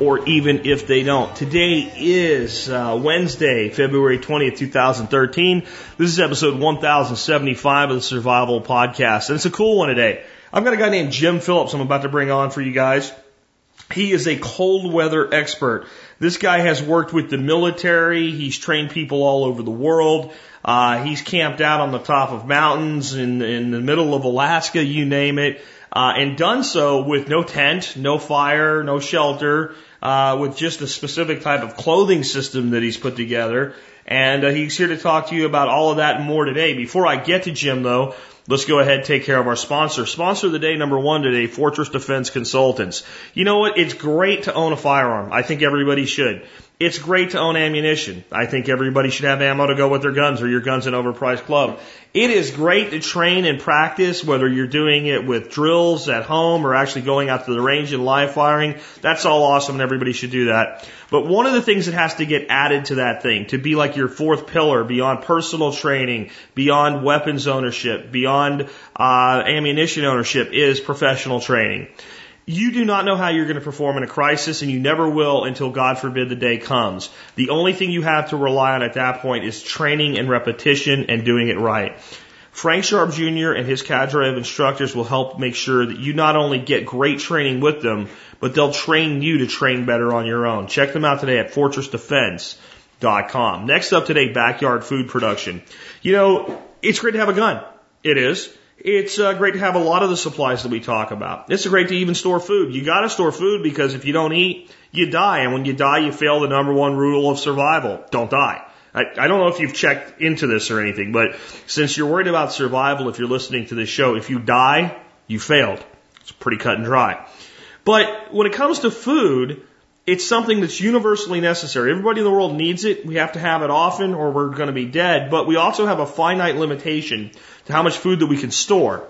or even if they don't. Today is uh, Wednesday, February 20th, 2013. This is episode 1075 of the Survival Podcast, and it's a cool one today. I've got a guy named Jim Phillips I'm about to bring on for you guys. He is a cold weather expert. This guy has worked with the military. He's trained people all over the world. Uh, he's camped out on the top of mountains in, in the middle of Alaska, you name it, uh, and done so with no tent, no fire, no shelter, uh, with just a specific type of clothing system that he's put together. And uh, he's here to talk to you about all of that and more today. Before I get to Jim, though, let's go ahead and take care of our sponsor. Sponsor of the day number one today, Fortress Defense Consultants. You know what? It's great to own a firearm. I think everybody should. It's great to own ammunition. I think everybody should have ammo to go with their guns or your guns an overpriced club. It is great to train and practice, whether you're doing it with drills at home or actually going out to the range and live firing. That's all awesome and everybody should do that. But one of the things that has to get added to that thing, to be like your fourth pillar beyond personal training, beyond weapons ownership, beyond uh, ammunition ownership is professional training. You do not know how you're going to perform in a crisis, and you never will until God forbid the day comes. The only thing you have to rely on at that point is training and repetition and doing it right. Frank Sharp Jr. and his cadre of instructors will help make sure that you not only get great training with them, but they'll train you to train better on your own. Check them out today at fortressdefense.com. Next up today, backyard food production. You know, it's great to have a gun. It is. It's uh, great to have a lot of the supplies that we talk about. It's great to even store food. You got to store food because if you don't eat, you die. And when you die, you fail the number one rule of survival. Don't die. I, I don't know if you've checked into this or anything, but since you're worried about survival, if you're listening to this show, if you die, you failed. It's pretty cut and dry. But when it comes to food, it's something that's universally necessary. Everybody in the world needs it. We have to have it often or we're going to be dead. But we also have a finite limitation to how much food that we can store.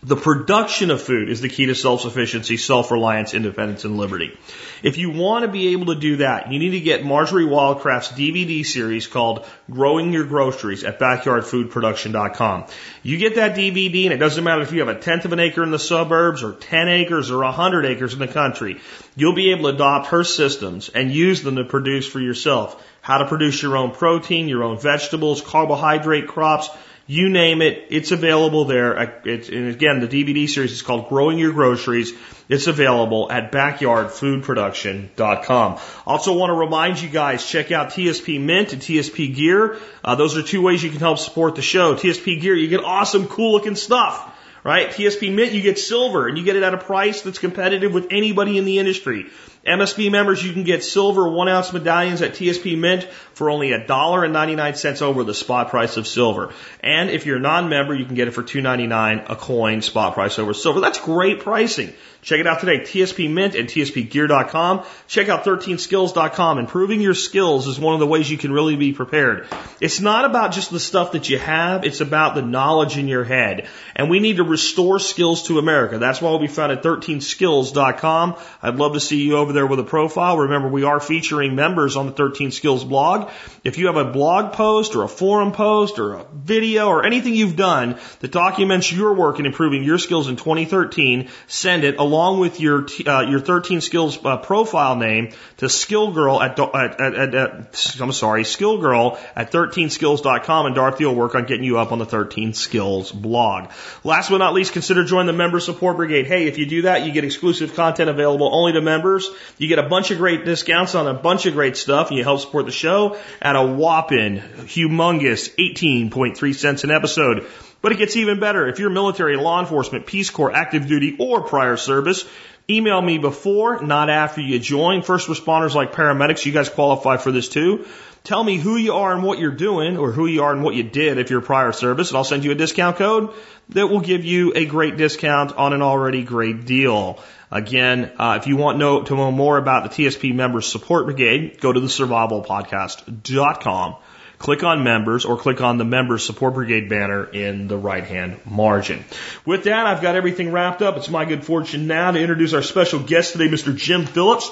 The production of food is the key to self-sufficiency, self-reliance, independence, and liberty. If you want to be able to do that, you need to get Marjory Wildcraft's DVD series called Growing Your Groceries at backyardfoodproduction.com. You get that DVD and it doesn't matter if you have a tenth of an acre in the suburbs or 10 acres or 100 acres in the country. You'll be able to adopt her systems and use them to produce for yourself. How to produce your own protein, your own vegetables, carbohydrate crops, you name it, it's available there. It's, and again, the DVD series is called Growing Your Groceries. It's available at backyardfoodproduction.com. Also want to remind you guys, check out TSP Mint and TSP Gear. Uh, those are two ways you can help support the show. TSP Gear, you get awesome, cool looking stuff. Right? TSP Mint, you get silver and you get it at a price that's competitive with anybody in the industry. MSB members, you can get silver one ounce medallions at TSP Mint for only a dollar and ninety nine cents over the spot price of silver. And if you're a non-member, you can get it for two ninety nine a coin spot price over silver. That's great pricing. Check it out today. TSP Mint and TSPGear.com. Check out 13skills.com. Improving your skills is one of the ways you can really be prepared. It's not about just the stuff that you have. It's about the knowledge in your head. And we need to restore skills to America. That's why we'll be found at 13skills.com. I'd love to see you over there with a profile. Remember, we are featuring members on the 13 Skills blog. If you have a blog post or a forum post or a video or anything you've done that documents your work in improving your skills in 2013, send it along with your uh, your 13 skills uh, profile name to skillgirl at, at, at, at I'm sorry, skillgirl at 13skills.com and Dorothy will work on getting you up on the 13 Skills blog. Last but not least, consider joining the member support brigade. Hey, if you do that, you get exclusive content available only to members. You get a bunch of great discounts on a bunch of great stuff and you help support the show at a whopping humongous 18.3 cents an episode. But it gets even better. If you're military, law enforcement, Peace Corps, active duty, or prior service, email me before, not after you join. First responders like paramedics, you guys qualify for this too. Tell me who you are and what you're doing, or who you are and what you did if you're prior service, and I'll send you a discount code that will give you a great discount on an already great deal. Again, uh, if you want know, to know more about the TSP Members Support Brigade, go to the survivalpodcast.com, click on members, or click on the Members Support Brigade banner in the right hand margin. With that, I've got everything wrapped up. It's my good fortune now to introduce our special guest today, Mr. Jim Phillips.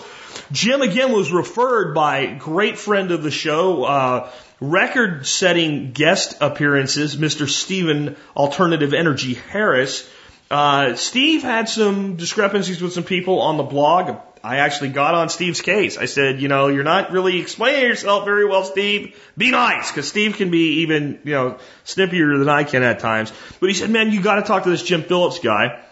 Jim again was referred by great friend of the show, uh, record setting guest appearances, Mr. Stephen Alternative Energy Harris. Uh, Steve had some discrepancies with some people on the blog. I actually got on Steve's case. I said, you know, you're not really explaining yourself very well, Steve. Be nice, because Steve can be even, you know, snippier than I can at times. But he said, man, you got to talk to this Jim Phillips guy.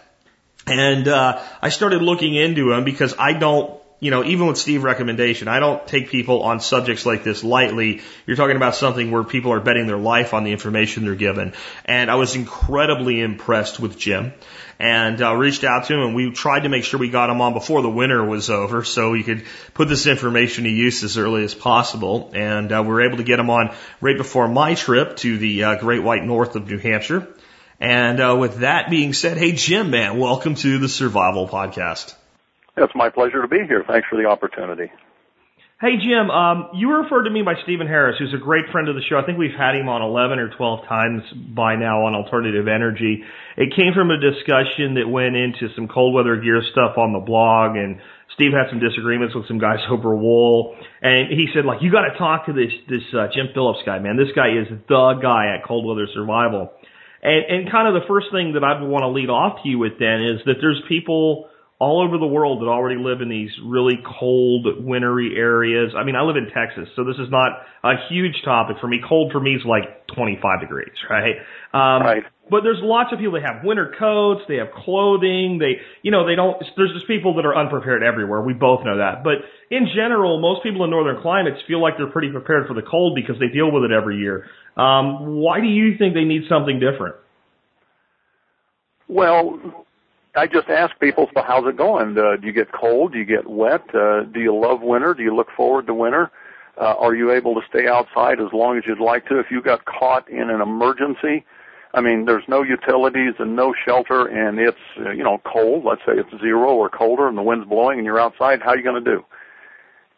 And uh, I started looking into him because I don't you know, even with Steve's recommendation, I don't take people on subjects like this lightly. You're talking about something where people are betting their life on the information they're given. And I was incredibly impressed with Jim and uh, reached out to him and we tried to make sure we got him on before the winter was over so we could put this information to use as early as possible. And uh, we were able to get him on right before my trip to the uh, Great White North of New Hampshire. And uh, with that being said, hey Jim, man, welcome to the Survival Podcast. It's my pleasure to be here. Thanks for the opportunity. Hey Jim, um, you were referred to me by Stephen Harris, who's a great friend of the show. I think we've had him on 11 or 12 times by now on alternative energy. It came from a discussion that went into some cold weather gear stuff on the blog, and Steve had some disagreements with some guys over wool, and he said like, you got to talk to this this uh, Jim Phillips guy, man. This guy is the guy at cold weather survival. And, and kind of the first thing that I'd want to lead off to you with then is that there's people all over the world that already live in these really cold, wintry areas. I mean, I live in Texas, so this is not a huge topic for me. Cold for me is like 25 degrees, right? Um, right. But there's lots of people that have winter coats, they have clothing, they, you know, they don't, there's just people that are unprepared everywhere. We both know that. But in general, most people in northern climates feel like they're pretty prepared for the cold because they deal with it every year. Um, why do you think they need something different? Well, I just ask people, so how's it going? Uh, do you get cold? Do you get wet? Uh, do you love winter? Do you look forward to winter? Uh, are you able to stay outside as long as you'd like to? If you got caught in an emergency, I mean, there's no utilities and no shelter, and it's uh, you know cold. Let's say it's zero or colder, and the wind's blowing, and you're outside. How are you going to do?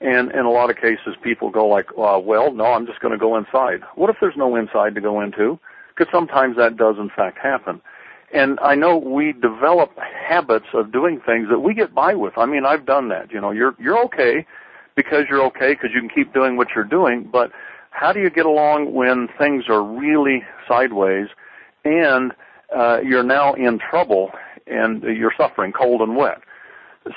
And in a lot of cases, people go like, uh, "Well, no, I'm just going to go inside." What if there's no inside to go into? Because sometimes that does in fact happen. And I know we develop habits of doing things that we get by with. I mean, I've done that. You know, you're you're okay because you're okay because you can keep doing what you're doing, but how do you get along when things are really sideways and uh, you're now in trouble and you're suffering cold and wet?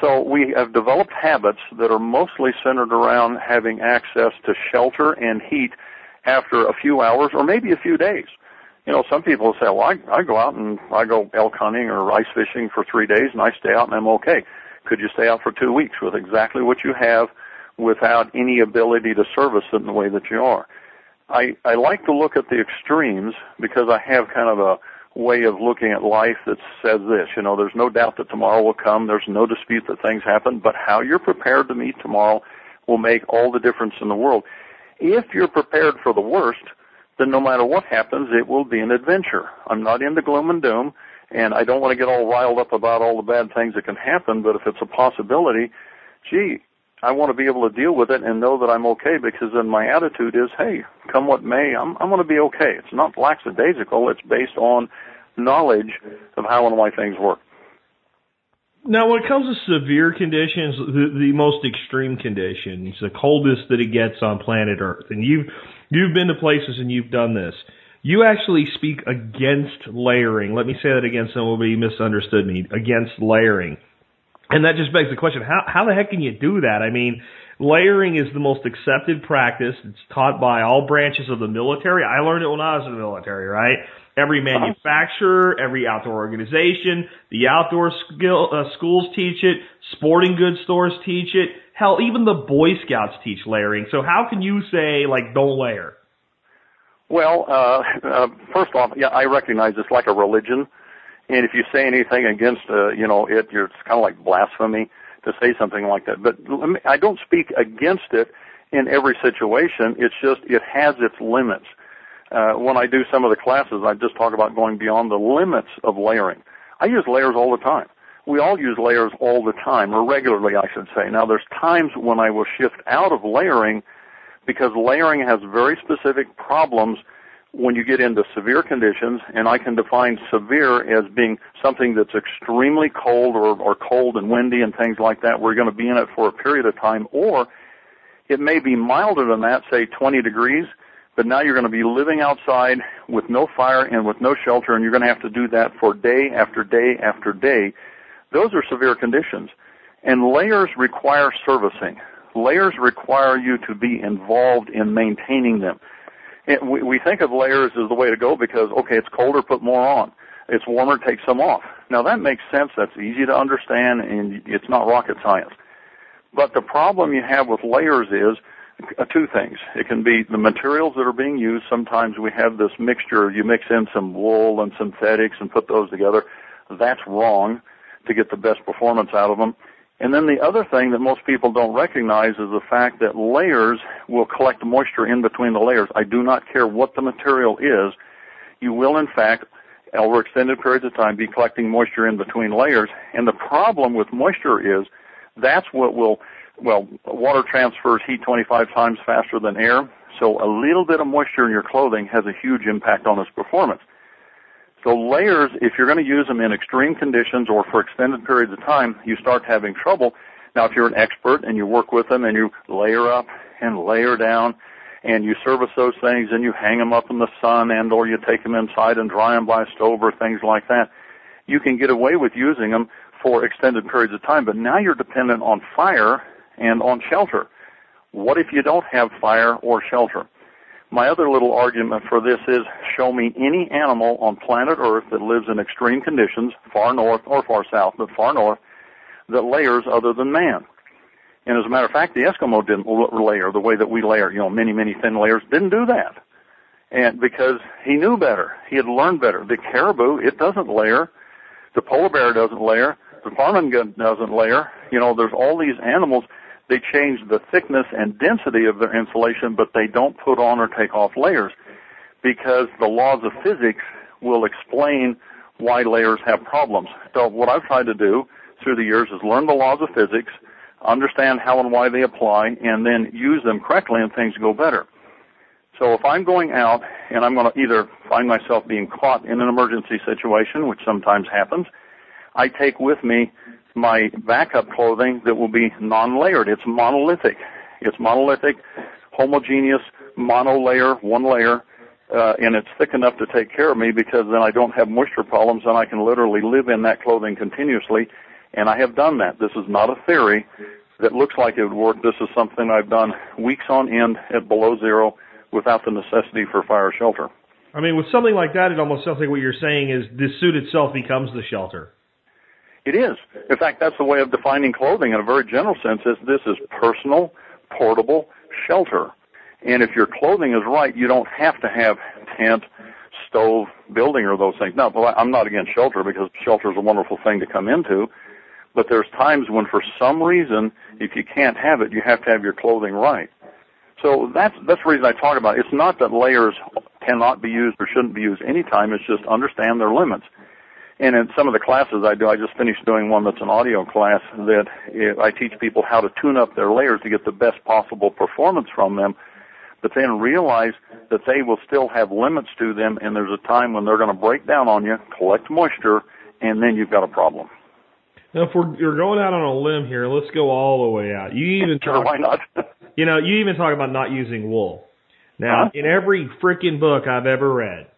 So we have developed habits that are mostly centered around having access to shelter and heat after a few hours or maybe a few days you know, some people say, well, I, I go out and I go elk hunting or ice fishing for three days and I stay out and I'm okay. Could you stay out for two weeks with exactly what you have without any ability to service it in the way that you are? I, I like to look at the extremes because I have kind of a way of looking at life that says this, you know, there's no doubt that tomorrow will come. There's no dispute that things happen, but how you're prepared to meet tomorrow will make all the difference in the world. If you're prepared for the worst, then no matter what happens, it will be an adventure. I'm not into gloom and doom, and I don't want to get all riled up about all the bad things that can happen, but if it's a possibility, gee, I want to be able to deal with it and know that I'm okay because then my attitude is, hey, come what may, I'm, I'm going to be okay. It's not lackadaisical. It's based on knowledge of how and why things work. Now, when it comes to severe conditions, the, the most extreme conditions, the coldest that it gets on planet Earth, and you've You've been to places and you've done this. You actually speak against layering. Let me say that again, somebody misunderstood me. Against layering. And that just begs the question, how, how the heck can you do that? I mean, layering is the most accepted practice. It's taught by all branches of the military. I learned it when I was in the military, right? Every manufacturer, every outdoor organization, the outdoor skill, uh, schools teach it, sporting goods stores teach it. Hell, even the Boy Scouts teach layering. So how can you say like don't layer? Well, uh, uh, first off, yeah, I recognize it's like a religion, and if you say anything against, uh, you know, it, you're, it's kind of like blasphemy to say something like that. But me, I don't speak against it in every situation. It's just it has its limits. Uh, when I do some of the classes, I just talk about going beyond the limits of layering. I use layers all the time. We all use layers all the time, or regularly, I should say. Now, there's times when I will shift out of layering because layering has very specific problems when you get into severe conditions, and I can define severe as being something that's extremely cold or, or cold and windy and things like that. We're going to be in it for a period of time, or it may be milder than that, say 20 degrees, but now you're going to be living outside with no fire and with no shelter, and you're going to have to do that for day after day after day. Those are severe conditions. And layers require servicing. Layers require you to be involved in maintaining them we, we think of layers as the way to go because, okay, it's colder, put more on. It's warmer, take some off. Now that makes sense. That's easy to understand and it's not rocket science. But the problem you have with layers is uh, two things. It can be the materials that are being used. Sometimes we have this mixture. You mix in some wool and synthetics and put those together. That's wrong to get the best performance out of them. And then the other thing that most people don't recognize is the fact that layers will collect moisture in between the layers. I do not care what the material is. You will in fact, over extended periods of time, be collecting moisture in between layers. And the problem with moisture is that's what will, well, water transfers heat 25 times faster than air. So a little bit of moisture in your clothing has a huge impact on its performance. So layers, if you're going to use them in extreme conditions or for extended periods of time, you start having trouble. Now, if you're an expert and you work with them and you layer up and layer down and you service those things and you hang them up in the sun and or you take them inside and dry them by a stove or things like that, you can get away with using them for extended periods of time. But now you're dependent on fire and on shelter. What if you don't have fire or shelter? My other little argument for this is show me any animal on planet Earth that lives in extreme conditions, far north or far south, but far north, that layers other than man. And as a matter of fact, the Eskimo didn't layer the way that we layer, you know, many, many thin layers, didn't do that. And because he knew better, he had learned better. The caribou, it doesn't layer. The polar bear doesn't layer. The ptarmigan doesn't layer. You know, there's all these animals they change the thickness and density of their insulation, but they don't put on or take off layers because the laws of physics will explain why layers have problems. So what I've tried to do through the years is learn the laws of physics, understand how and why they apply, and then use them correctly and things go better. So if I'm going out and I'm going to either find myself being caught in an emergency situation, which sometimes happens, I take with me my backup clothing that will be non-layered. It's monolithic. It's monolithic, homogeneous, mono-layer, one layer, uh, and it's thick enough to take care of me because then I don't have moisture problems and I can literally live in that clothing continuously. And I have done that. This is not a theory that looks like it would work. This is something I've done weeks on end at below zero without the necessity for fire shelter. I mean, with something like that, it almost sounds like what you're saying is the suit itself becomes the shelter. It is. In fact, that's the way of defining clothing in a very general sense is this is personal, portable shelter. And if your clothing is right, you don't have to have tent, stove, building or those things. Now, I'm not against shelter because shelter is a wonderful thing to come into. But there's times when for some reason, if you can't have it, you have to have your clothing right. So that's, that's the reason I talk about it. It's not that layers cannot be used or shouldn't be used anytime. It's just understand their limits. And in some of the classes I do, I just finished doing one that's an audio class that I teach people how to tune up their layers to get the best possible performance from them, but then realize that they will still have limits to them and there's a time when they're going to break down on you, collect moisture, and then you've got a problem. Now, if we're you're going out on a limb here, let's go all the way out. You even sure, why not? you know, you even talk about not using wool. Now, huh? in every freaking book I've ever read,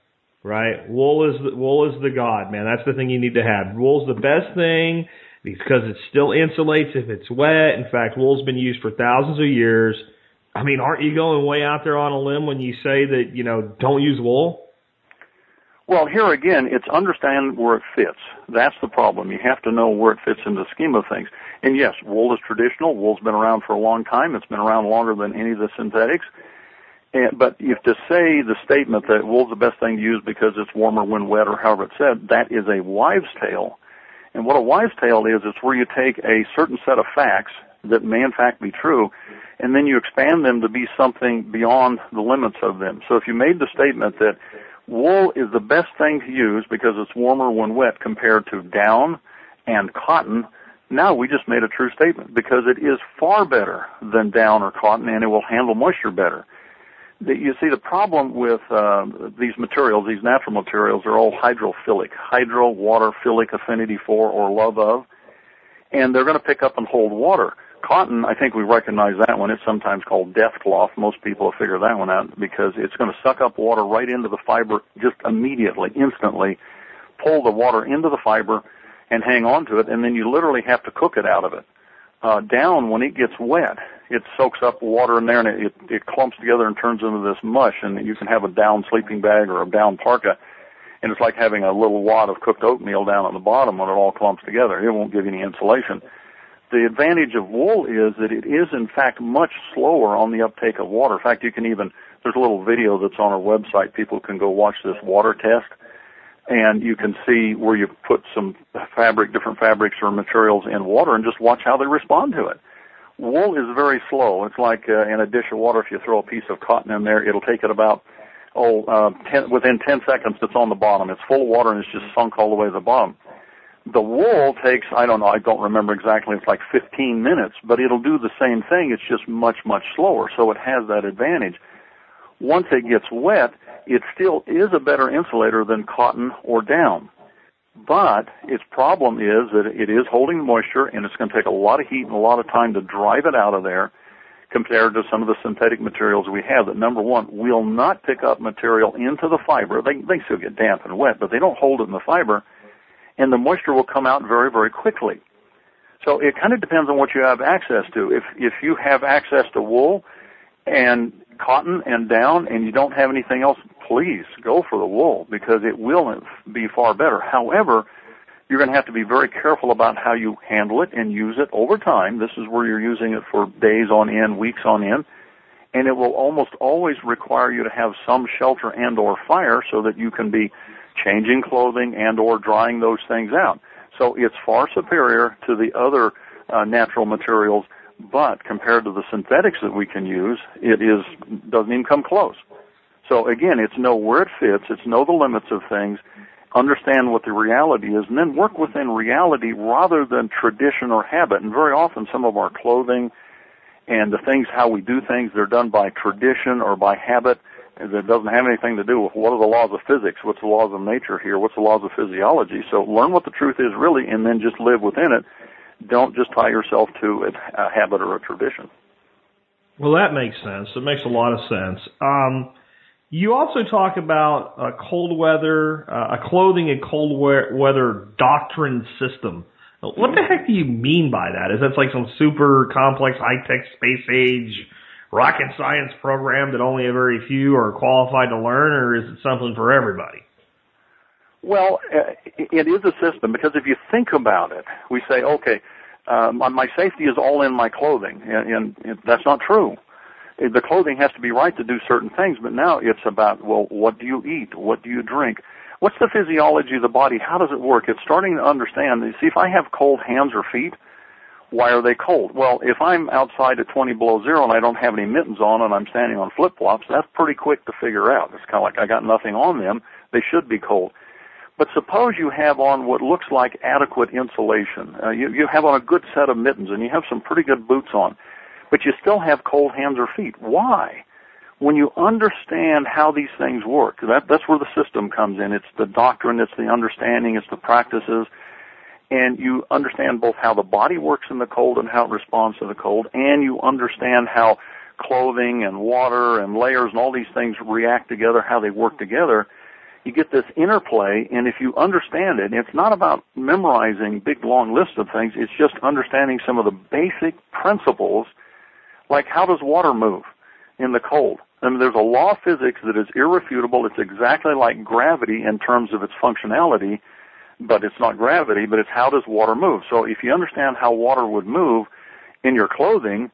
right? Wool is the, wool is the god, man. That's the thing you need to have. Wool's the best thing because it still insulates if it's wet. In fact, wool's been used for thousands of years. I mean, aren't you going way out there on a limb when you say that, you know, don't use wool? Well, here again, it's understand where it fits. That's the problem. You have to know where it fits in the scheme of things. And yes, wool is traditional. Wool's been around for a long time. It's been around longer than any of the synthetics. And, but if to say the statement that wool's the best thing to use because it's warmer when wet or however it's said, that is a wives' tale. And what a wives' tale is, it's where you take a certain set of facts that may in fact be true, and then you expand them to be something beyond the limits of them. So if you made the statement that wool is the best thing to use because it's warmer when wet compared to down and cotton, now we just made a true statement because it is far better than down or cotton and it will handle moisture better. You see, the problem with uh, these materials, these natural materials, are all hydrophilic, hydro, water, philic, affinity for, or love of, and they're going to pick up and hold water. Cotton, I think we recognize that one. It's sometimes called death cloth. Most people have figured that one out because it's going to suck up water right into the fiber just immediately, instantly, pull the water into the fiber and hang on to it, and then you literally have to cook it out of it. Uh, down, when it gets wet, it soaks up water in there and it, it, it clumps together and turns into this mush, and you can have a down sleeping bag or a down parka, and it's like having a little wad of cooked oatmeal down at the bottom when it all clumps together. It won't give you any insulation the advantage of wool is that it is in fact much slower on the uptake of water. In fact, you can even, there's a little video that's on our website. People can go watch this water test and you can see where you put some fabric, different fabrics or materials in water and just watch how they respond to it. Wool is very slow. It's like uh, in a dish of water, if you throw a piece of cotton in there, it'll take it about, oh, uh, ten, within 10 seconds it's on the bottom. It's full of water and it's just sunk all the way to the bottom the wool takes, I don't know, I don't remember exactly, it's like 15 minutes, but it'll do the same thing. It's just much, much slower. So it has that advantage. Once it gets wet, it still is a better insulator than cotton or down. But its problem is that it is holding moisture and it's going to take a lot of heat and a lot of time to drive it out of there compared to some of the synthetic materials we have that number one will not pick up material into the fiber. They, they still get damp and wet, but they don't hold it in the fiber and the moisture will come out very, very quickly. So it kind of depends on what you have access to. If if you have access to wool and cotton and down and you don't have anything else, please go for the wool because it will be far better. However, you're going to have to be very careful about how you handle it and use it over time. This is where you're using it for days on end, weeks on end, and it will almost always require you to have some shelter and or fire so that you can be changing clothing and or drying those things out. So it's far superior to the other uh, natural materials, but compared to the synthetics that we can use, it is doesn't even come close. So again, it's know where it fits, it's know the limits of things, understand what the reality is, and then work within reality rather than tradition or habit. And very often some of our clothing and the things how we do things, they're done by tradition or by habit that doesn't have anything to do with what are the laws of physics, what's the laws of nature here, what's the laws of physiology. So learn what the truth is really, and then just live within it. Don't just tie yourself to a, habit or a tradition. Well, that makes sense. It makes a lot of sense. Um, you also talk about a cold weather, uh, a clothing and cold weather doctrine system. What the heck do you mean by that? Is that like some super complex high tech space age rocket science program that only a very few are qualified to learn, or is it something for everybody? Well, uh, it is a system because if you think about it, we say, okay, Um, my, my safety is all in my clothing, and, and that's not true. The clothing has to be right to do certain things, but now it's about, well, what do you eat? What do you drink? What's the physiology of the body? How does it work? It's starting to understand. You see, if I have cold hands or feet, why are they cold? Well, if I'm outside at 20 below zero and I don't have any mittens on and I'm standing on flip flops, that's pretty quick to figure out. It's kind of like I got nothing on them. They should be cold. But suppose you have on what looks like adequate insulation. Uh, you, you have on a good set of mittens and you have some pretty good boots on, but you still have cold hands or feet. Why? When you understand how these things work, that, that's where the system comes in. It's the doctrine, it's the understanding, it's the practices, and you understand both how the body works in the cold and how it responds to the cold, and you understand how clothing and water and layers and all these things react together, how they work together, you get this interplay, and if you understand it, it's not about memorizing big long lists of things, it's just understanding some of the basic principles, like how does water move in the cold? I mean, there's a law of physics that is irrefutable. It's exactly like gravity in terms of its functionality, but it's not gravity, but it's how does water move. So if you understand how water would move in your clothing,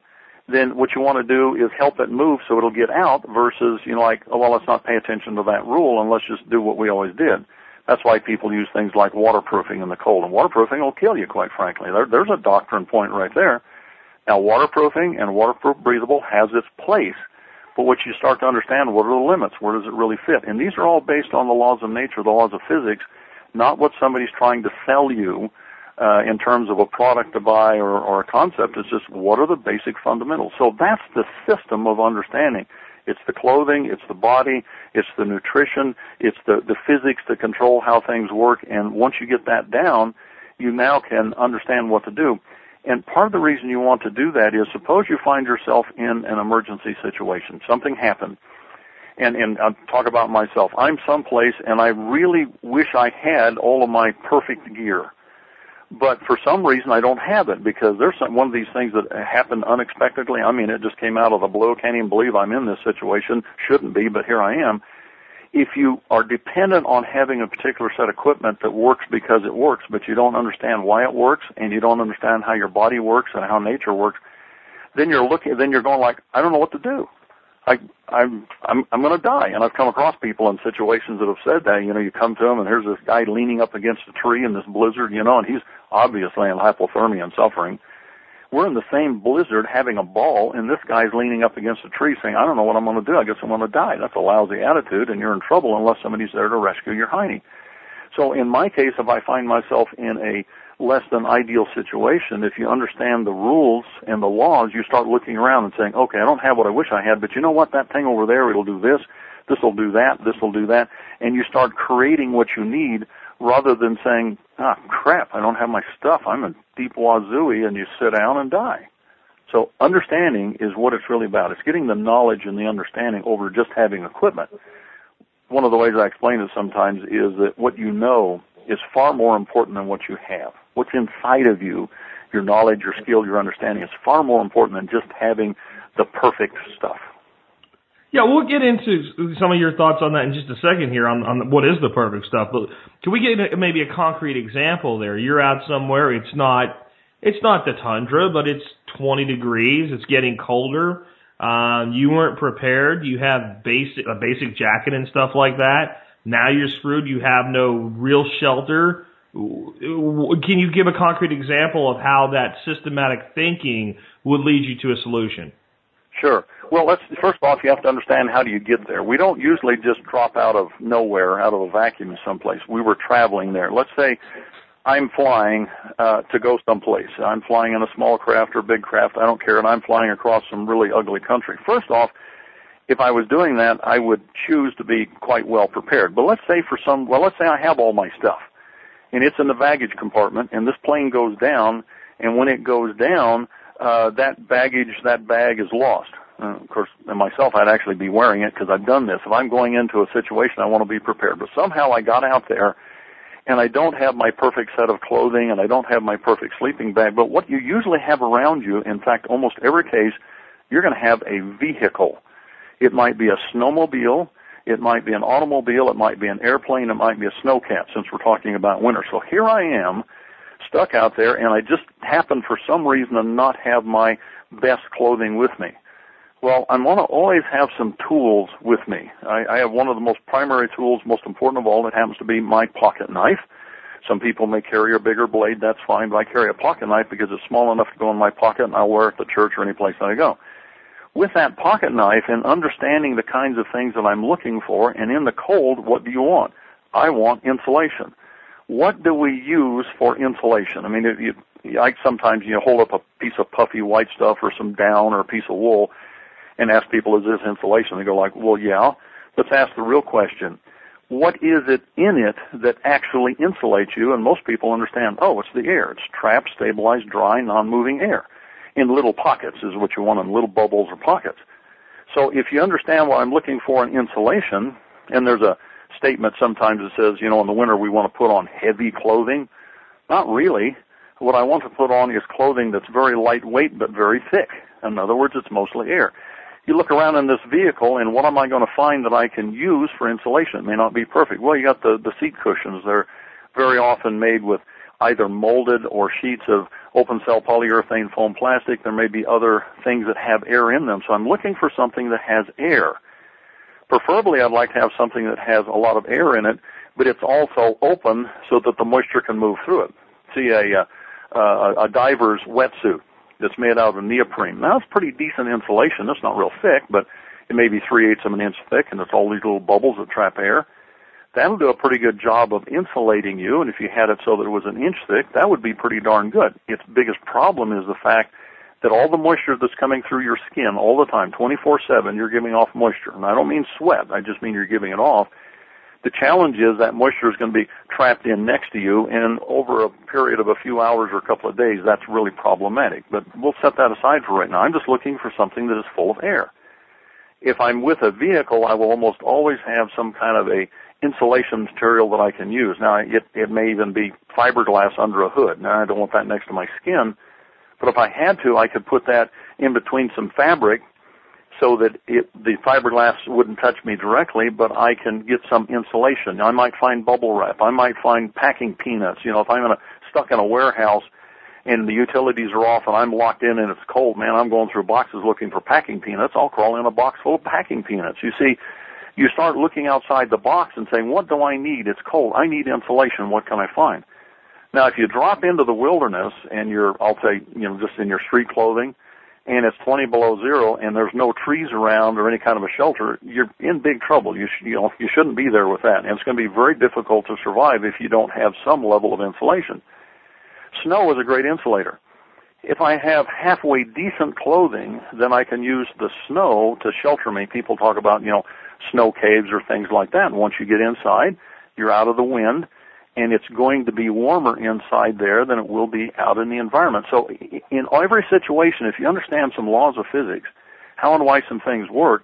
then what you want to do is help it move so it'll get out versus, you know, like, oh, well, let's not pay attention to that rule and let's just do what we always did. That's why people use things like waterproofing in the cold. And waterproofing will kill you, quite frankly. There, there's a doctrine point right there. Now, waterproofing and waterproof breathable has its place, but what you start to understand, what are the limits? Where does it really fit? And these are all based on the laws of nature, the laws of physics, not what somebody's trying to sell you uh, in terms of a product to buy or, or a concept. It's just what are the basic fundamentals. So that's the system of understanding. It's the clothing, it's the body, it's the nutrition, it's the, the physics to control how things work. And once you get that down, you now can understand what to do. And part of the reason you want to do that is suppose you find yourself in an emergency situation. Something happened. And, and I'll talk about myself. I'm someplace and I really wish I had all of my perfect gear but for some reason I don't have it because there's some, one of these things that happened unexpectedly. I mean, it just came out of the blue. Can't even believe I'm in this situation. Shouldn't be, but here I am. If you are dependent on having a particular set of equipment that works because it works, but you don't understand why it works and you don't understand how your body works and how nature works, then you're looking, then you're going like, I don't know what to do. I, I'm, I'm, I'm going to die. And I've come across people in situations that have said that. You know, you come to them and here's this guy leaning up against a tree in this blizzard, you know, and he's obviously in hypothermia and suffering. We're in the same blizzard having a ball, and this guy's leaning up against a tree saying, I don't know what I'm going to do. I guess I'm going to die. That's a lousy attitude, and you're in trouble unless somebody's there to rescue your hiney. So in my case, if I find myself in a less than ideal situation, if you understand the rules and the laws, you start looking around and saying, okay, I don't have what I wish I had, but you know what? That thing over there, it'll do this, this will do that, this will do that, and you start creating what you need rather than saying, ah, crap, I don't have my stuff, I'm a deep wazooey, and you sit down and die. So understanding is what it's really about. It's getting the knowledge and the understanding over just having equipment. One of the ways I explain it sometimes is that what you know is far more important than what you have what's inside of you, your knowledge, your skill, your understanding is far more important than just having the perfect stuff. Yeah, we'll get into some of your thoughts on that in just a second here on, on what is the perfect stuff. But can we get maybe a concrete example there? You're out somewhere. It's not it's not the tundra, but it's 20 degrees. It's getting colder. Um, you weren't prepared. You have basic a basic jacket and stuff like that. Now you're screwed. You have no real shelter. Can you give a concrete example of how that systematic thinking would lead you to a solution? Sure. Well, let's first off, you have to understand how do you get there. We don't usually just drop out of nowhere, out of a vacuum someplace. We were traveling there. Let's say I'm flying uh, to go someplace. I'm flying in a small craft or big craft. I don't care, and I'm flying across some really ugly country. First off, if I was doing that, I would choose to be quite well prepared. But let's say for some, well, let's say I have all my stuff and it's in the baggage compartment, and this plane goes down, and when it goes down, uh, that baggage, that bag is lost. Uh, of course, and myself, I'd actually be wearing it because I've done this. If I'm going into a situation, I want to be prepared. But somehow I got out there, and I don't have my perfect set of clothing, and I don't have my perfect sleeping bag. But what you usually have around you, in fact, almost every case, you're going to have a vehicle. It might be a snowmobile. It might be an automobile. It might be an airplane. It might be a snowcat since we're talking about winter. So here I am stuck out there and I just happen for some reason to not have my best clothing with me. Well, I want to always have some tools with me. I, I have one of the most primary tools, most important of all, that happens to be my pocket knife. Some people may carry a bigger blade, that's fine, but I carry a pocket knife because it's small enough to go in my pocket and I'll wear it to church or any place that I go with that pocket knife and understanding the kinds of things that I'm looking for, and in the cold, what do you want? I want insulation. What do we use for insulation? I mean, if you, I sometimes you know, hold up a piece of puffy white stuff or some down or a piece of wool and ask people, is this insulation? They go like, well, yeah. Let's ask the real question. What is it in it that actually insulates you? And most people understand, oh, it's the air. It's trapped, stabilized, dry, non-moving air in little pockets is what you want in little bubbles or pockets. So if you understand what I'm looking for in insulation, and there's a statement sometimes that says, you know, in the winter we want to put on heavy clothing. Not really. What I want to put on is clothing that's very lightweight but very thick. In other words, it's mostly air. You look around in this vehicle and what am I going to find that I can use for insulation? It may not be perfect. Well, you got the, the seat cushions. They're very often made with either molded or sheets of open cell polyurethane foam plastic. There may be other things that have air in them. So I'm looking for something that has air. Preferably I'd like to have something that has a lot of air in it, but it's also open so that the moisture can move through it. See a, uh, a diver's wetsuit. That's made out of neoprene. Now it's pretty decent insulation. It's not real thick, but it may be three eighths of an inch thick, and it's all these little bubbles that trap air. That'll do a pretty good job of insulating you, and if you had it so that it was an inch thick, that would be pretty darn good. Its biggest problem is the fact that all the moisture that's coming through your skin all the time, 24-7, you're giving off moisture. And I don't mean sweat, I just mean you're giving it off. The challenge is that moisture is going to be trapped in next to you, and over a period of a few hours or a couple of days, that's really problematic. But we'll set that aside for right now. I'm just looking for something that is full of air. If I'm with a vehicle, I will almost always have some kind of a insulation material that I can use. Now, it, it may even be fiberglass under a hood. Now, I don't want that next to my skin, but if I had to, I could put that in between some fabric so that it, the fiberglass wouldn't touch me directly, but I can get some insulation. I might find bubble wrap. I might find packing peanuts. You know, if I'm in a, stuck in a warehouse and the utilities are off and I'm locked in and it's cold, man, I'm going through boxes looking for packing peanuts. I'll crawl in a box full of packing peanuts. You see, you start looking outside the box and saying, what do I need? It's cold. I need insulation. What can I find? Now, if you drop into the wilderness and you're, I'll say, you know, just in your street clothing, and it's 20 below zero and there's no trees around or any kind of a shelter, you're in big trouble. You, sh- you know, you shouldn't be there with that. And it's going to be very difficult to survive if you don't have some level of insulation. Snow is a great insulator. If I have halfway decent clothing, then I can use the snow to shelter me. People talk about, you know, snow caves or things like that. And once you get inside, you're out of the wind and it's going to be warmer inside there than it will be out in the environment. So in every situation, if you understand some laws of physics, how and why some things work,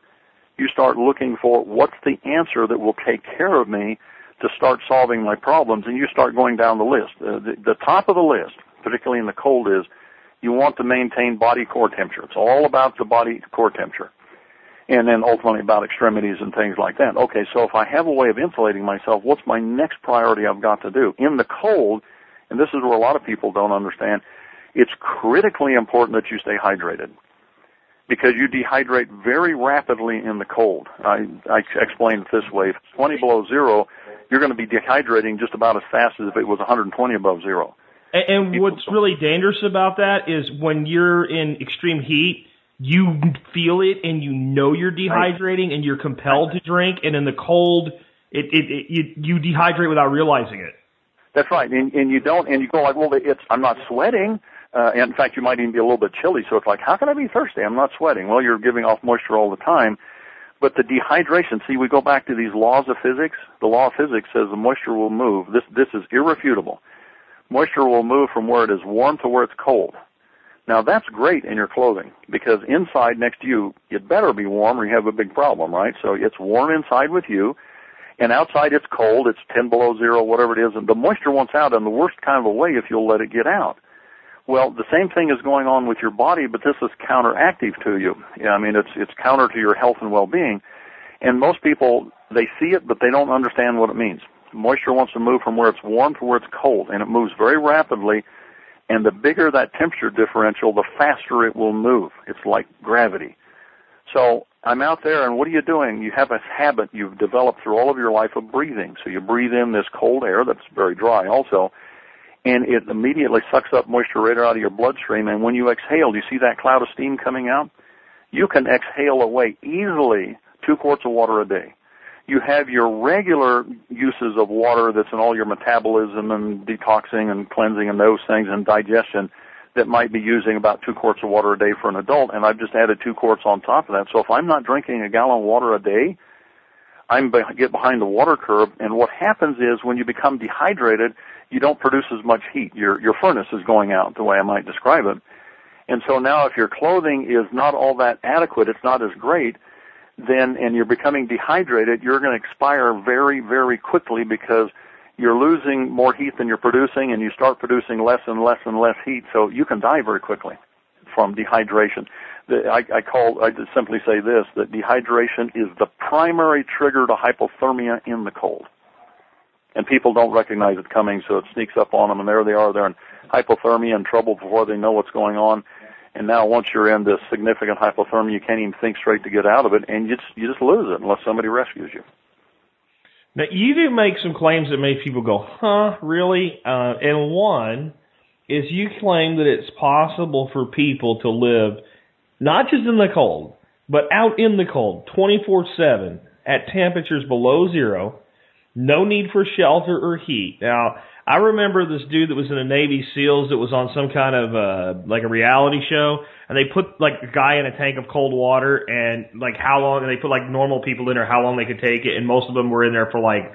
you start looking for what's the answer that will take care of me to start solving my problems, and you start going down the list. Uh, the, the top of the list, particularly in the cold, is you want to maintain body core temperature. It's all about the body core temperature and then ultimately about extremities and things like that. Okay, so if I have a way of insulating myself, what's my next priority I've got to do? In the cold, and this is where a lot of people don't understand, it's critically important that you stay hydrated because you dehydrate very rapidly in the cold. I, I explained it this way. If it's 20 below zero, you're going to be dehydrating just about as fast as if it was 120 above zero. And, and what's really dangerous about that is when you're in extreme heat, you feel it and you know you're dehydrating and you're compelled to drink. And in the cold, it, it, it you, you dehydrate without realizing it. That's right, and, and you don't, and you go like, well, it's I'm not sweating. Uh, and in fact, you might even be a little bit chilly. So it's like, how can I be thirsty? I'm not sweating. Well, you're giving off moisture all the time. But the dehydration, see, we go back to these laws of physics. The law of physics says the moisture will move. This, this is irrefutable. Moisture will move from where it is warm to where it's cold. Now that's great in your clothing because inside next to you, it better be warm or you have a big problem, right? So it's warm inside with you and outside it's cold, it's 10 below zero, whatever it is, and the moisture wants out in the worst kind of a way if you'll let it get out. Well, the same thing is going on with your body, but this is counteractive to you. I mean, it's, it's counter to your health and well-being. And most people, they see it, but they don't understand what it means. Moisture wants to move from where it's warm to where it's cold, and it moves very rapidly and the bigger that temperature differential, the faster it will move. It's like gravity. So I'm out there and what are you doing? You have a habit you've developed through all of your life of breathing. So you breathe in this cold air that's very dry also, and it immediately sucks up moisture right out of your bloodstream. And when you exhale, do you see that cloud of steam coming out? You can exhale away easily two quarts of water a day you have your regular uses of water that's in all your metabolism and detoxing and cleansing and those things and digestion that might be using about two quarts of water a day for an adult, and I've just added two quarts on top of that. So if I'm not drinking a gallon of water a day, I'm get behind the water curve, and what happens is when you become dehydrated, you don't produce as much heat. Your your furnace is going out, the way I might describe it. And so now, if your clothing is not all that adequate, it's not as great then and you're becoming dehydrated, you're going to expire very, very quickly because you're losing more heat than you're producing and you start producing less and less and less heat. So you can die very quickly from dehydration. I, I call, I just simply say this, that dehydration is the primary trigger to hypothermia in the cold. And people don't recognize it coming, so it sneaks up on them, and there they are. They're in hypothermia and trouble before they know what's going on and now once you're in this significant hypothermia, you can't even think straight to get out of it, and you just you just lose it unless somebody rescues you. Now you do make some claims that make people go, "Huh, really?" Uh, and one is you claim that it's possible for people to live not just in the cold, but out in the cold 24/7 at temperatures below zero, no need for shelter or heat. Now, I remember this dude that was in the Navy SEALs that was on some kind of uh like a reality show and they put like a guy in a tank of cold water and like how long and they put like normal people in there how long they could take it and most of them were in there for like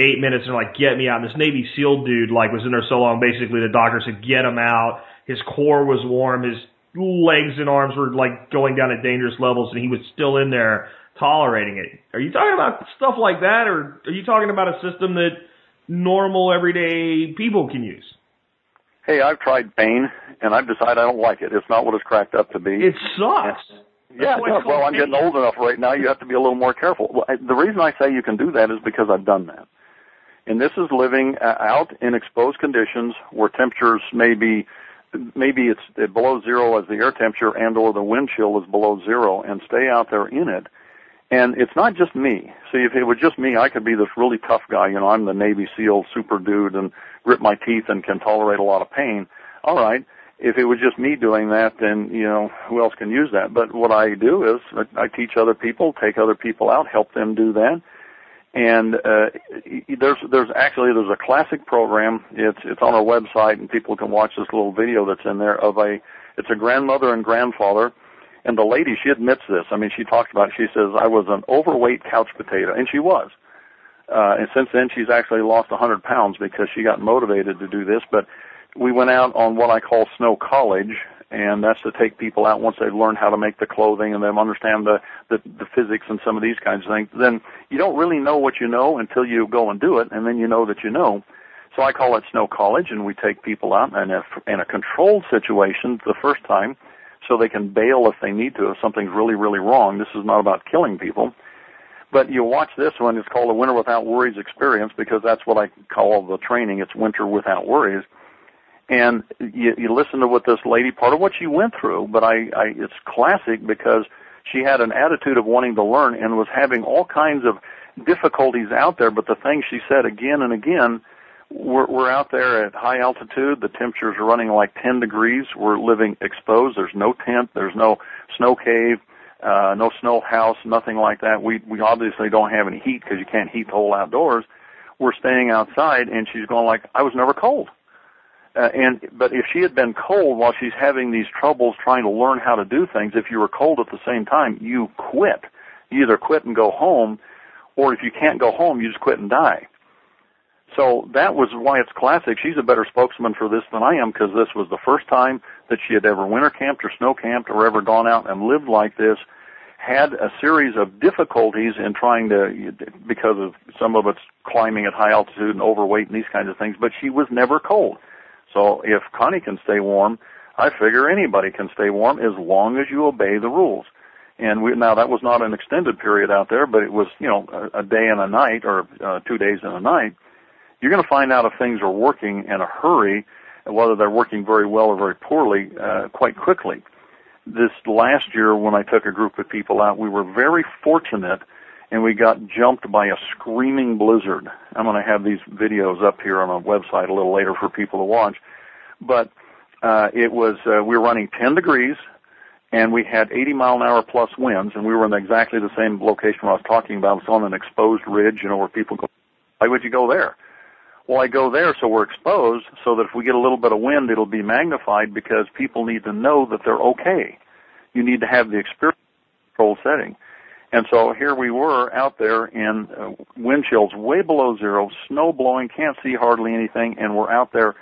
eight minutes and like get me out and this Navy SEAL dude like was in there so long basically the doctor said get him out his core was warm his legs and arms were like going down at dangerous levels and he was still in there tolerating it. Are you talking about stuff like that or are you talking about a system that normal everyday people can use? Hey, I've tried pain and I've decided I don't like it. It's not what it's cracked up to be. It sucks. yeah, why no, it's well, I'm getting old enough right now. You have to be a little more careful. Well, I, the reason I say you can do that is because I've done that. And this is living uh, out in exposed conditions where temperatures may be, maybe it's uh, below zero as the air temperature and or the wind chill is below zero and stay out there in it. And it's not just me. See, if it was just me, I could be this really tough guy. You know, I'm the Navy SEAL super dude and grit my teeth and can tolerate a lot of pain. All right. If it was just me doing that, then, you know, who else can use that? But what I do is I teach other people, take other people out, help them do that. And, uh, there's, there's actually, there's a classic program. It's, it's on our website and people can watch this little video that's in there of a, it's a grandmother and grandfather and the lady, she admits this. I mean, she talks about it. She says, I was an overweight couch potato. And she was. Uh, and since then, she's actually lost 100 pounds because she got motivated to do this. But we went out on what I call snow college, and that's to take people out once they've learned how to make the clothing and them understand the, the, the physics and some of these kinds of things. Then you don't really know what you know until you go and do it, and then you know that you know. So I call it snow college, and we take people out in a, in a controlled situation the first time so they can bail if they need to if something's really, really wrong. This is not about killing people. But you watch this one, it's called the Winter Without Worries experience because that's what I call the training. It's Winter Without Worries. And you, you listen to what this lady, part of what she went through, but I, I, it's classic because she had an attitude of wanting to learn and was having all kinds of difficulties out there, but the thing she said again and again, we're, we're out there at high altitude. The temperatures are running like 10 degrees. We're living exposed. There's no tent. There's no snow cave, uh, no snow house, nothing like that. We, we obviously don't have any heat because you can't heat the whole outdoors. We're staying outside and she's going like, I was never cold. Uh, and, but if she had been cold while she's having these troubles trying to learn how to do things, if you were cold at the same time, you quit. You either quit and go home, or if you can't go home, you just quit and die. So that was why it's classic. She's a better spokesman for this than I am because this was the first time that she had ever winter camped or snow camped or ever gone out and lived like this. Had a series of difficulties in trying to, because of some of it's climbing at high altitude and overweight and these kinds of things, but she was never cold. So if Connie can stay warm, I figure anybody can stay warm as long as you obey the rules. And we, now that was not an extended period out there, but it was, you know, a, a day and a night or uh, two days and a night you're going to find out if things are working in a hurry, whether they're working very well or very poorly, uh, quite quickly. This last year, when I took a group of people out, we were very fortunate, and we got jumped by a screaming blizzard. I'm going to have these videos up here on a website a little later for people to watch, but uh, it was uh, we were running 10 degrees. And we had 80 mile an hour plus winds, and we were in exactly the same location I was talking about. It's on an exposed ridge, you know, where people go. Why would you go there? Well, I go there so we're exposed so that if we get a little bit of wind, it'll be magnified because people need to know that they're okay. You need to have the experience control setting. And so here we were out there in uh, wind chills way below zero, snow blowing, can't see hardly anything, and we're out there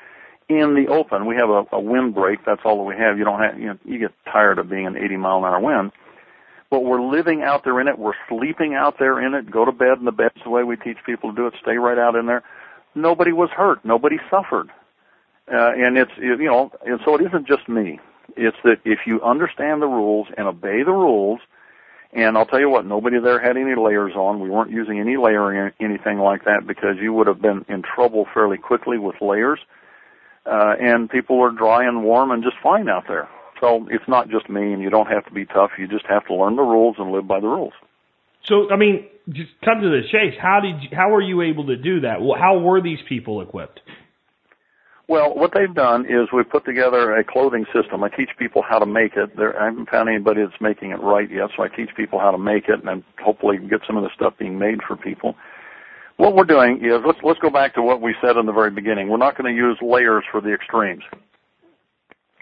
in the open. We have a, a wind break. That's all that we have. You don't have, you know, you get tired of being an 80 mile an hour wind. But we're living out there in it. We're sleeping out there in it. Go to bed in the bed's the way we teach people to do it. Stay right out in there nobody was hurt. Nobody suffered. Uh, and it's, you know, and so it isn't just me. It's that if you understand the rules and obey the rules, and I'll tell you what, nobody there had any layers on. We weren't using any layering or anything like that because you would have been in trouble fairly quickly with layers. Uh, and people are dry and warm and just fine out there. So it's not just me and you don't have to be tough. You just have to learn the rules and live by the rules. So, I mean, just come to the chase. How did you, how were you able to do that? Well, how were these people equipped? Well, what they've done is we've put together a clothing system. I teach people how to make it. There, I haven't found anybody that's making it right yet, so I teach people how to make it, and hopefully get some of the stuff being made for people. What we're doing is let's let's go back to what we said in the very beginning. We're not going to use layers for the extremes.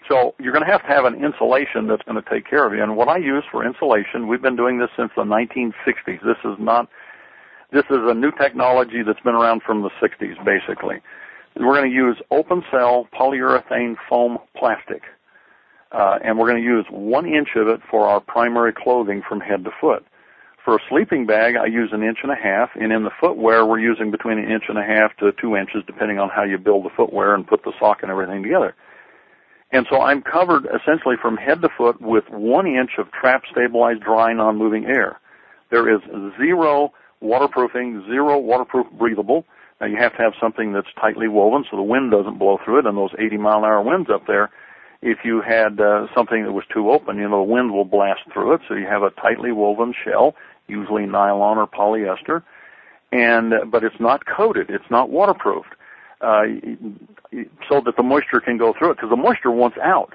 So you're going to have to have an insulation that's going to take care of you. And what I use for insulation, we've been doing this since the 1960s. This is not, this is a new technology that's been around from the 60s, basically. We're going to use open cell polyurethane foam plastic. Uh, and we're going to use one inch of it for our primary clothing from head to foot. For a sleeping bag, I use an inch and a half, and in the footwear, we're using between an inch and a half to two inches, depending on how you build the footwear and put the sock and everything together. And so I'm covered essentially from head to foot with one inch of trap stabilized dry non-moving air. There is zero waterproofing, zero waterproof breathable. Now you have to have something that's tightly woven so the wind doesn't blow through it and those 80 mile an hour winds up there. If you had uh, something that was too open, you know, the wind will blast through it. So you have a tightly woven shell, usually nylon or polyester, and but it's not coated. It's not waterproofed uh, so that the moisture can go through it because the moisture wants out.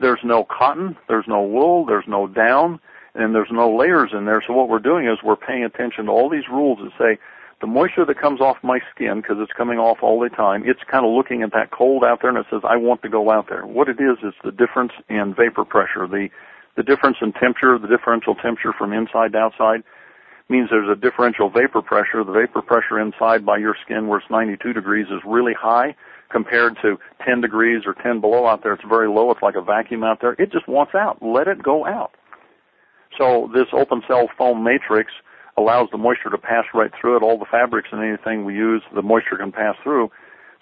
There's no cotton, there's no wool, there's no down, and there's no layers in there. So what we're doing is we're paying attention to all these rules that say the moisture that comes off my skin because it's coming off all the time, it's kind of looking at that cold out there and it says I want to go out there. What it is is the difference in vapor pressure, the the difference in temperature, the differential temperature from inside to outside means there's a differential vapor pressure. The vapor pressure inside by your skin where it's 92 degrees is really high compared to 10 degrees or 10 below out there. It's very low. It's like a vacuum out there. It just wants out. Let it go out. So this open cell foam matrix allows the moisture to pass right through it. All the fabrics and anything we use, the moisture can pass through.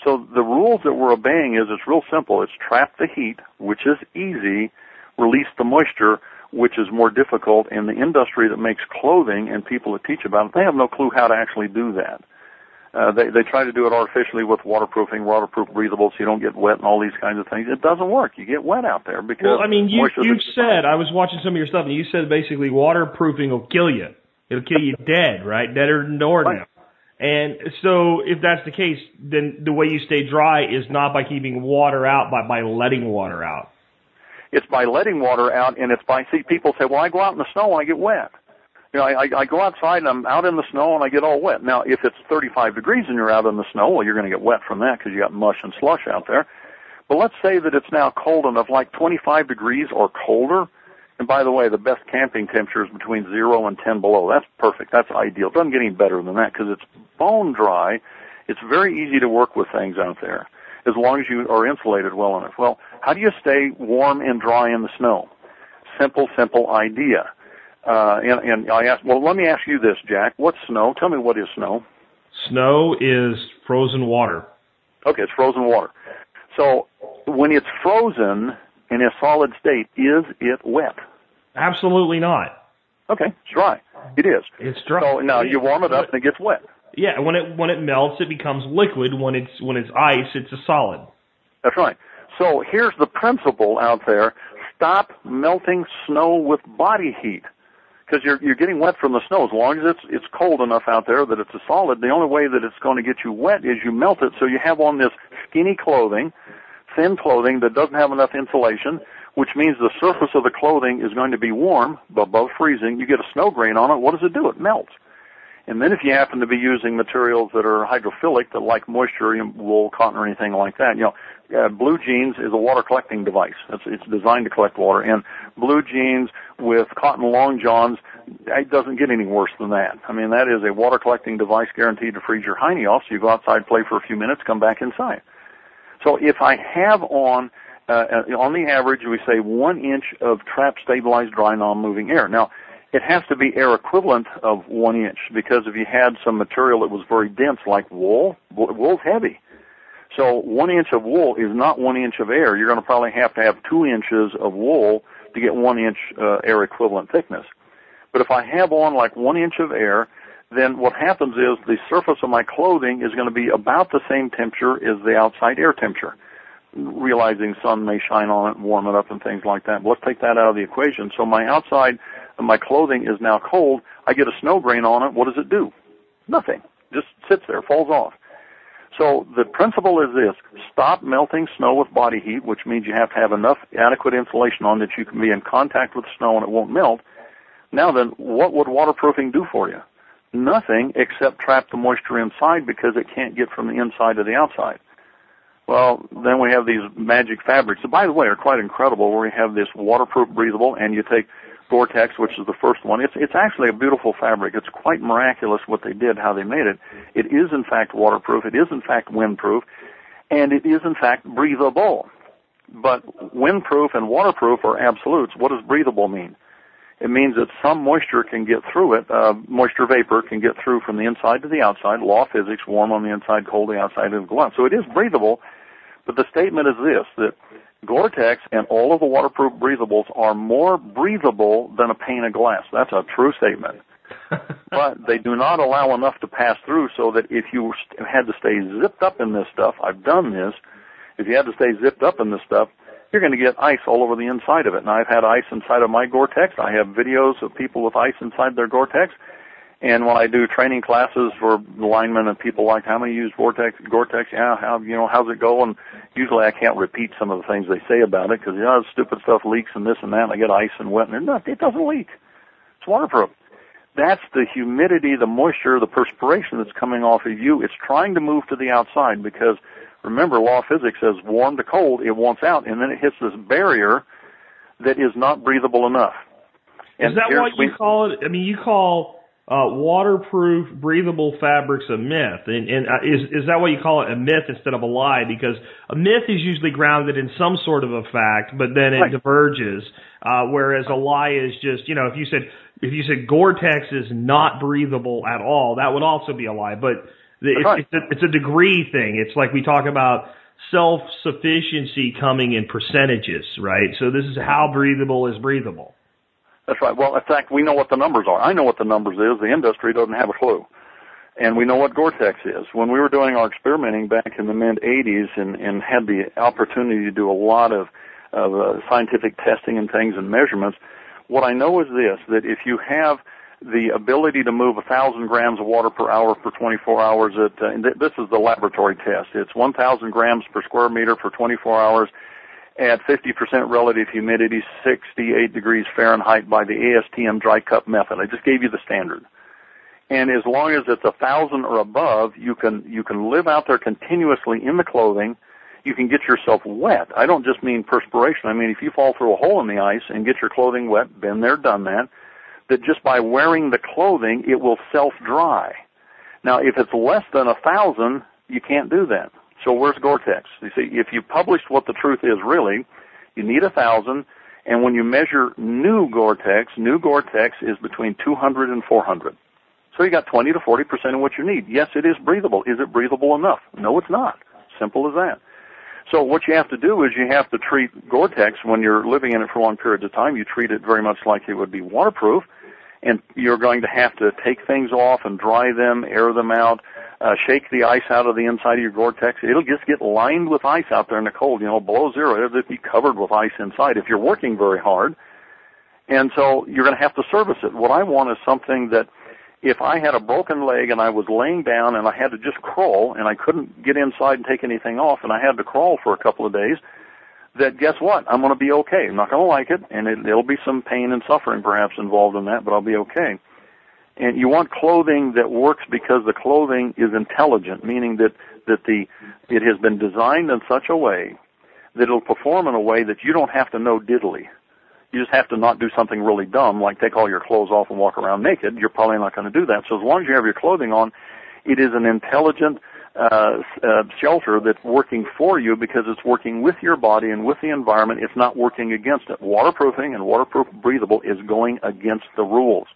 So the rules that we're obeying is it's real simple. It's trap the heat, which is easy, release the moisture, which is more difficult, and the industry that makes clothing and people that teach about it, they have no clue how to actually do that. Uh, they they try to do it artificially with waterproofing, waterproof breathable, so you don't get wet and all these kinds of things. It doesn't work. You get wet out there because. Well, I mean, you you've said I was watching some of your stuff, and you said basically waterproofing will kill you. It'll kill you dead, right? Deader than door now. And so, if that's the case, then the way you stay dry is not by keeping water out, but by letting water out. It's by letting water out, and it's by see people say, "Well, I go out in the snow and I get wet." You know, I, I go outside and I'm out in the snow and I get all wet. Now, if it's 35 degrees and you're out in the snow, well, you're going to get wet from that because you got mush and slush out there. But let's say that it's now cold enough, like 25 degrees or colder. And by the way, the best camping temperature is between zero and 10 below. That's perfect. That's ideal. It doesn't get any better than that because it's bone dry. It's very easy to work with things out there as long as you are insulated well enough. Well, how do you stay warm and dry in the snow? Simple, simple idea. Uh, and, and I asked, well, let me ask you this, Jack. What's snow? Tell me what is snow. Snow is frozen water. Okay, it's frozen water. So when it's frozen in a solid state, is it wet? Absolutely not. Okay, it's dry. It is. It's dry. So now you warm it up and it gets wet. Yeah, when it when it melts, it becomes liquid. When it's when it's ice, it's a solid. That's right. So here's the principle out there: stop melting snow with body heat, because you're you're getting wet from the snow. As long as it's it's cold enough out there that it's a solid, the only way that it's going to get you wet is you melt it. So you have on this skinny clothing, thin clothing that doesn't have enough insulation, which means the surface of the clothing is going to be warm, above freezing. You get a snow grain on it. What does it do? It melts. And then if you happen to be using materials that are hydrophilic, that like moisture, wool, cotton, or anything like that, you know, uh, blue jeans is a water collecting device. It's, it's designed to collect water. And blue jeans with cotton long johns, it doesn't get any worse than that. I mean, that is a water collecting device guaranteed to freeze your hiney off. So you go outside, play for a few minutes, come back inside. So if I have on uh, on the average, we say one inch of trap stabilized dry non-moving air. Now, it has to be air equivalent of one inch because if you had some material that was very dense like wool, wool's heavy. So one inch of wool is not one inch of air. You're going to probably have to have two inches of wool to get one inch uh, air equivalent thickness. But if I have on like one inch of air, then what happens is the surface of my clothing is going to be about the same temperature as the outside air temperature. Realizing sun may shine on it and warm it up and things like that. But let's take that out of the equation. So my outside and my clothing is now cold, I get a snow grain on it, what does it do? Nothing. Just sits there, falls off. So the principle is this, stop melting snow with body heat, which means you have to have enough adequate insulation on that you can be in contact with snow and it won't melt. Now then, what would waterproofing do for you? Nothing except trap the moisture inside because it can't get from the inside to the outside. Well, then we have these magic fabrics. So by the way, are quite incredible where we have this waterproof breathable and you take Gore-Tex, which is the first one. It's, it's actually a beautiful fabric. It's quite miraculous what they did, how they made it. It is in fact waterproof. It is in fact windproof. And it is in fact breathable. But windproof and waterproof are absolutes. What does breathable mean? It means that some moisture can get through it, uh, moisture vapor can get through from the inside to the outside. Law of physics, warm on the inside, cold on the outside, and go on. So it is breathable, but the statement is this, that Gore-Tex and all of the waterproof breathables are more breathable than a pane of glass. That's a true statement. but they do not allow enough to pass through so that if you had to stay zipped up in this stuff, I've done this, if you had to stay zipped up in this stuff, you're going to get ice all over the inside of it. And I've had ice inside of my Gore-Tex. I have videos of people with ice inside their Gore-Tex. And when I do training classes for linemen and people like, how many use Gore-Tex? Gore-Tex, yeah, how, you know, how's it go? And usually I can't repeat some of the things they say about it because, you know, stupid stuff leaks and this and that and I get ice and wet and no, it doesn't leak. It's waterproof. That's the humidity, the moisture, the perspiration that's coming off of you. It's trying to move to the outside because remember law of physics says warm to cold, it wants out and then it hits this barrier that is not breathable enough. And is that what you we, call it? I mean, you call uh, waterproof, breathable fabrics a myth. And, and uh, is, is that why you call it a myth instead of a lie? Because a myth is usually grounded in some sort of a fact, but then it right. diverges. Uh, whereas a lie is just, you know, if you said, if you said Gore-Tex is not breathable at all, that would also be a lie. But it's, right. it's, a, it's a degree thing. It's like we talk about self-sufficiency coming in percentages, right? So this is how breathable is breathable. That's right. Well, in fact, we know what the numbers are. I know what the numbers is. The industry doesn't have a clue. And we know what Gore-Tex is. When we were doing our experimenting back in the mid 80s and, and had the opportunity to do a lot of, of uh, scientific testing and things and measurements, what I know is this, that if you have the ability to move a thousand grams of water per hour for 24 hours at, uh, this is the laboratory test. It's 1,000 grams per square meter for 24 hours at 50% relative humidity, 68 degrees Fahrenheit by the ASTM dry cup method. I just gave you the standard. And as long as it's a thousand or above, you can, you can live out there continuously in the clothing. You can get yourself wet. I don't just mean perspiration. I mean if you fall through a hole in the ice and get your clothing wet, been there, done that, that just by wearing the clothing, it will self-dry. Now if it's less than a thousand, you can't do that. So where's Gore-Tex? You see, if you published what the truth is really, you need a thousand, and when you measure new Gore-Tex, new Gore-Tex is between 200 and 400. So you got 20 to 40 percent of what you need. Yes, it is breathable. Is it breathable enough? No, it's not. Simple as that. So what you have to do is you have to treat Gore-Tex when you're living in it for long periods of time. You treat it very much like it would be waterproof, and you're going to have to take things off and dry them, air them out, uh, shake the ice out of the inside of your Gore-Tex. It'll just get lined with ice out there in the cold. You know, below zero, it'll be covered with ice inside if you're working very hard. And so you're going to have to service it. What I want is something that if I had a broken leg and I was laying down and I had to just crawl and I couldn't get inside and take anything off and I had to crawl for a couple of days, that guess what? I'm going to be okay. I'm not going to like it and it, there'll be some pain and suffering perhaps involved in that, but I'll be okay. And you want clothing that works because the clothing is intelligent, meaning that, that the, it has been designed in such a way that it'll perform in a way that you don't have to know diddly. You just have to not do something really dumb, like take all your clothes off and walk around naked. You're probably not going to do that. So as long as you have your clothing on, it is an intelligent uh, uh, shelter that's working for you because it's working with your body and with the environment. It's not working against it. Waterproofing and waterproof breathable is going against the rules.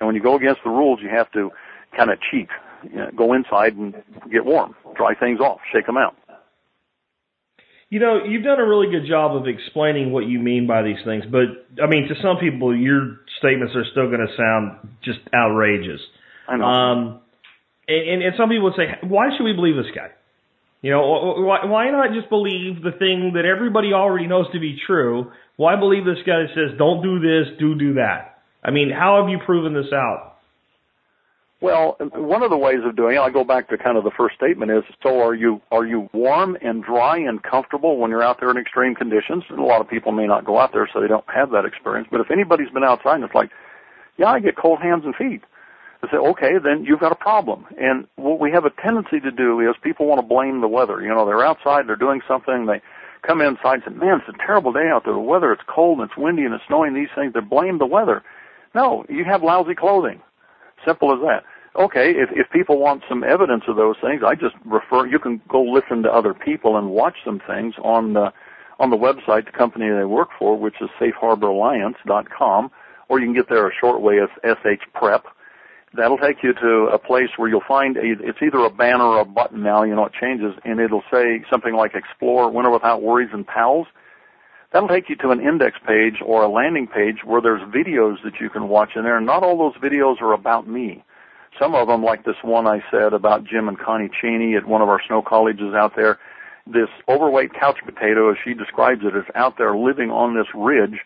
And when you go against the rules, you have to kind of cheat. You know, go inside and get warm, dry things off, shake them out. You know, you've done a really good job of explaining what you mean by these things, but I mean, to some people, your statements are still going to sound just outrageous. I know. Um, and, and some people would say, why should we believe this guy? You know, why, why not just believe the thing that everybody already knows to be true? Why believe this guy that says, don't do this, do do that? I mean, how have you proven this out? Well, one of the ways of doing it, I go back to kind of the first statement is, so are you, are you warm and dry and comfortable when you're out there in extreme conditions? And a lot of people may not go out there so they don't have that experience, but if anybody's been outside and it's like, yeah, I get cold hands and feet. I say, okay, then you've got a problem. And what we have a tendency to do is people want to blame the weather. You know, they're outside, they're doing something, they come inside and say, man, it's a terrible day out there. The weather, it's cold and it's windy and it's snowing, these things. They blame the weather. No, you have lousy clothing. Simple as that. Okay, if, if people want some evidence of those things, I just refer, you can go listen to other people and watch some things on the, on the website, the company they work for, which is safeharboralliance.com, or you can get there a short way as SH Prep. That'll take you to a place where you'll find a, it's either a banner or a button now, you know, it changes, and it'll say something like Explore Winter Without Worries and Pals. That'll take you to an index page or a landing page where there's videos that you can watch in there, and not all those videos are about me. Some of them, like this one I said about Jim and Connie Cheney at one of our snow colleges out there, this overweight couch potato, as she describes it, is out there living on this ridge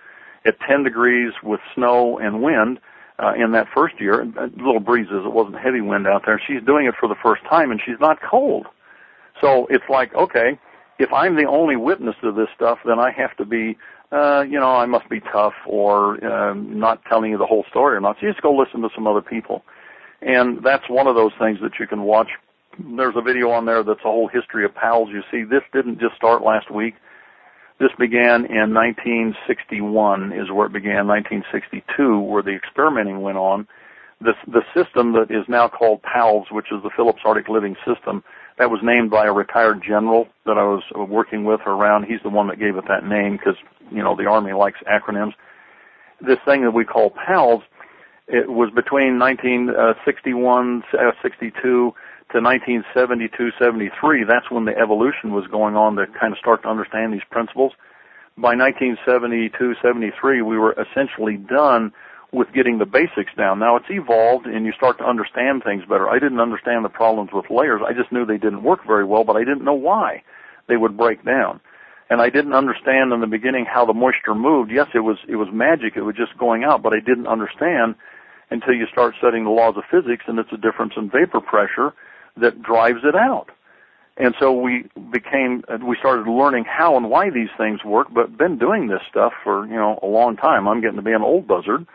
at 10 degrees with snow and wind uh, in that first year. Uh, little breezes, it wasn't heavy wind out there. She's doing it for the first time, and she's not cold. So it's like, okay, if I'm the only witness to this stuff, then I have to be, uh, you know, I must be tough or um, not telling you the whole story or not. So you just go listen to some other people. And that's one of those things that you can watch. There's a video on there that's a whole history of PALS. You see, this didn't just start last week. This began in 1961 is where it began, 1962, where the experimenting went on. This, the system that is now called PALS, which is the Phillips Arctic Living System, that was named by a retired general that I was working with around. He's the one that gave it that name because, you know, the Army likes acronyms. This thing that we call PALS it was between 1961, uh, 62 to 1972, 73. That's when the evolution was going on to kind of start to understand these principles. By 1972, 73, we were essentially done with getting the basics down. Now it's evolved and you start to understand things better. I didn't understand the problems with layers. I just knew they didn't work very well, but I didn't know why they would break down. And I didn't understand in the beginning how the moisture moved. Yes, it was, it was magic. It was just going out, but I didn't understand until you start studying the laws of physics and it's a difference in vapor pressure that drives it out. And so we became, we started learning how and why these things work, but been doing this stuff for, you know, a long time. I'm getting to be an old buzzard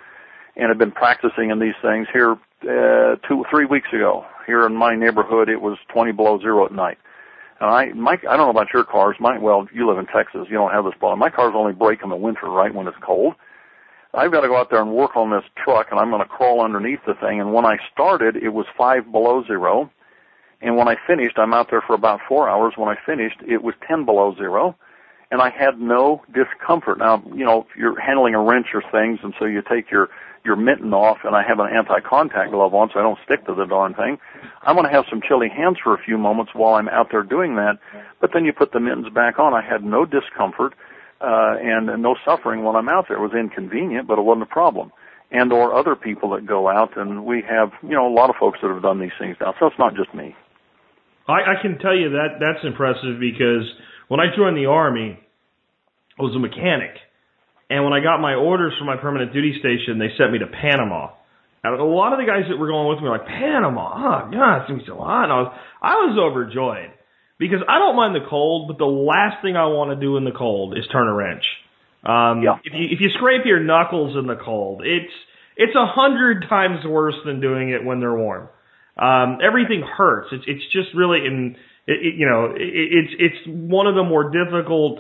and have been practicing in these things here, uh, two, three weeks ago. Here in my neighborhood, it was 20 below zero at night. And I, my, I don't know about your cars. My, well, you live in Texas. You don't have this problem. My cars only break in the winter, right, when it's cold. I've got to go out there and work on this truck and I'm going to crawl underneath the thing. And when I started, it was five below zero. And when I finished, I'm out there for about four hours. When I finished, it was 10 below zero. And I had no discomfort. Now, you know, if you're handling a wrench or things, and so you take your, your mitten off, and I have an anti-contact glove on so I don't stick to the darn thing. I'm going to have some chilly hands for a few moments while I'm out there doing that. But then you put the mittens back on. I had no discomfort uh, and, and no suffering when I'm out there. It was inconvenient, but it wasn't a problem. And or other people that go out, and we have, you know, a lot of folks that have done these things now. So it's not just me. I, I can tell you that that's impressive because when I joined the army, I was a mechanic, and when I got my orders for my permanent duty station, they sent me to Panama. And a lot of the guys that were going with me were like, Panama, oh God, it seems so hot. And I was, I was overjoyed because I don't mind the cold, but the last thing I want to do in the cold is turn a wrench. Um, yeah. if you if you scrape your knuckles in the cold, it's it's a hundred times worse than doing it when they're warm. Um, everything hurts. It's it's just really in it, it, you know it, it's it's one of the more difficult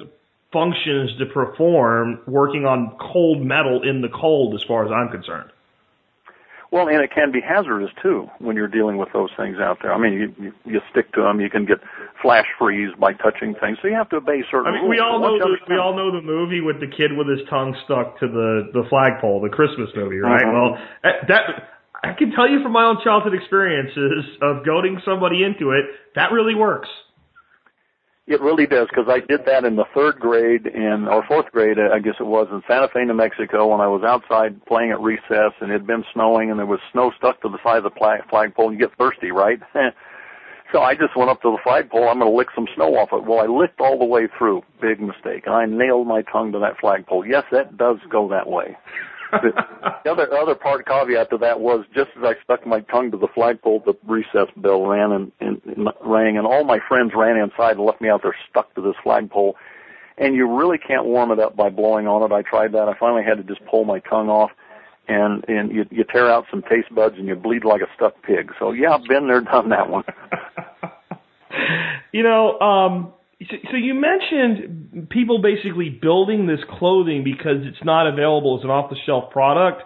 functions to perform working on cold metal in the cold, as far as I'm concerned. Well, and it can be hazardous too when you're dealing with those things out there. I mean, you you, you stick to them, you can get flash freeze by touching things, so you have to obey certain I mean, rules. we all know the, we all know the movie with the kid with his tongue stuck to the the flagpole, the Christmas movie, right? Mhm. Well, that I can tell you from my own childhood experiences of goading somebody into it, that really works. It really does because I did that in the third grade in or fourth grade, I guess it was in Santa Fe, New Mexico, when I was outside playing at recess and it had been snowing and there was snow stuck to the side of the flag, flagpole. You get thirsty, right? so I just went up to the flagpole. I'm going to lick some snow off it. Well, I licked all the way through. Big mistake. And I nailed my tongue to that flagpole. Yes, that does go that way. The other other part caveat to that was just as I stuck my tongue to the flagpole, the recess bell ran and, and, and rang, and all my friends ran inside and left me out there stuck to this flagpole. And you really can't warm it up by blowing on it. I tried that. I finally had to just pull my tongue off, and and you you tear out some taste buds and you bleed like a stuck pig. So yeah, I've been there, done that one. you know, um, so, so you mentioned people basically building this clothing because it's not available as an off-the-shelf product.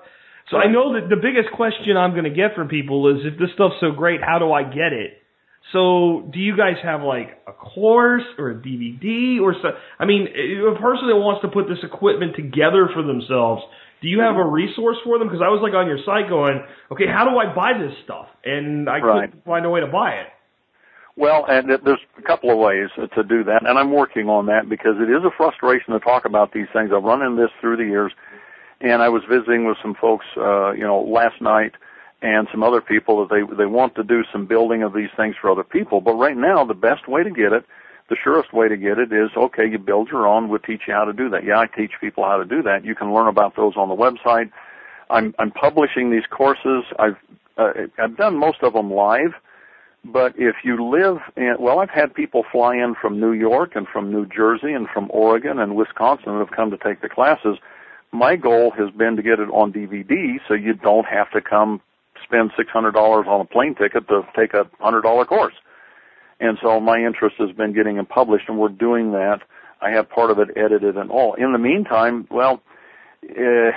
So I know that the biggest question I'm going to get from people is if this stuff's so great, how do I get it? So do you guys have like a course or a DVD or so? I mean, a person that wants to put this equipment together for themselves, do you have a resource for them? Because I was like on your site going, okay, how do I buy this stuff? And I Right. couldn't find a way to buy it. Well, and th- there's a couple of ways to do that, and I'm working on that because it is a frustration to talk about these things. I've run into this through the years, and I was visiting with some folks, uh, you know, last night, and some other people that they they want to do some building of these things for other people. But right now, the best way to get it, the surest way to get it is okay. You build your own. We'll teach you how to do that. Yeah, I teach people how to do that. You can learn about those on the website. I'm I'm publishing these courses. I've uh, I've done most of them live. But if you live in, well, I've had people fly in from New York and from New Jersey and from Oregon and Wisconsin that have come to take the classes. My goal has been to get it on DVD so you don't have to come spend $600 on a plane ticket to take a $100 course. And so my interest has been getting them published and we're doing that. I have part of it edited and all. In the meantime, well, uh,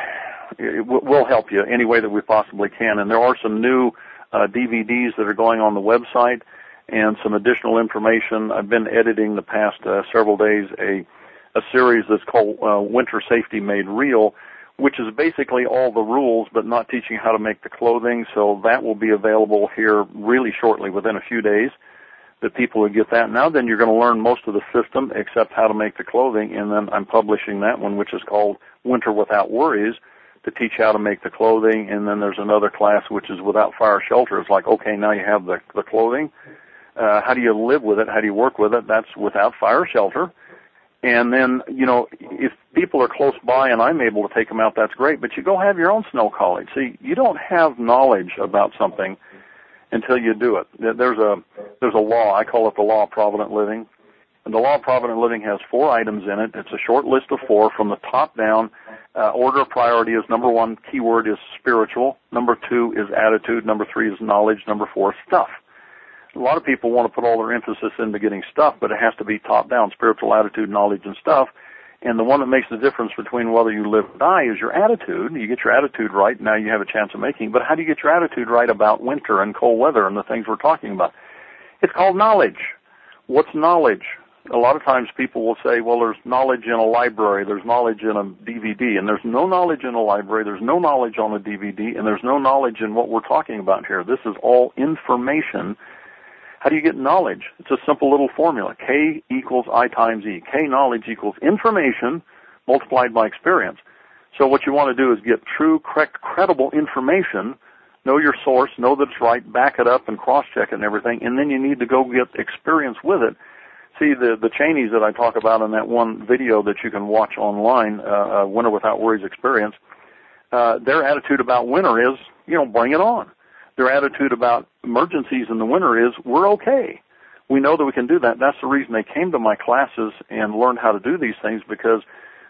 we'll help you any way that we possibly can. And there are some new uh, DVDs that are going on the website and some additional information. I've been editing the past uh, several days a a series that's called uh, Winter Safety Made Real, which is basically all the rules, but not teaching how to make the clothing. So that will be available here really shortly, within a few days. That people will get that. Now, then you're going to learn most of the system except how to make the clothing, and then I'm publishing that one, which is called Winter Without Worries to teach how to make the clothing, and then there's another class which is without fire shelter. It's like, okay, now you have the the clothing. Uh, how do you live with it? How do you work with it? That's without fire shelter. And then, you know, if people are close by and I'm able to take them out, that's great. But you go have your own snow college. See, you don't have knowledge about something until you do it. There's a there's a law. I call it the law of provident living. And the law of provident living has four items in it. It's a short list of four from the top down. Uh, order of priority is number one, keyword is spiritual. Number two is attitude. Number three is knowledge. Number four is stuff. A lot of people want to put all their emphasis into getting stuff, but it has to be top down, spiritual attitude, knowledge, and stuff. And the one that makes the difference between whether you live or die is your attitude. You get your attitude right, now you have a chance of making. But how do you get your attitude right about winter and cold weather and the things we're talking about? It's called knowledge. What's knowledge? A lot of times people will say, well, there's knowledge in a library, there's knowledge in a DVD, and there's no knowledge in a library, there's no knowledge on a DVD, and there's no knowledge in what we're talking about here. This is all information. How do you get knowledge? It's a simple little formula. K equals I times E. K knowledge equals information multiplied by experience. So what you want to do is get true, correct, credible information, know your source, know that it's right, back it up and cross-check it and everything, and then you need to go get experience with it. See, the, the Cheneys that I talk about in that one video that you can watch online, uh, uh, Winter Without Worries Experience, uh, their attitude about winter is, you know, bring it on. Their attitude about emergencies in the winter is, we're okay. We know that we can do that. That's the reason they came to my classes and learned how to do these things because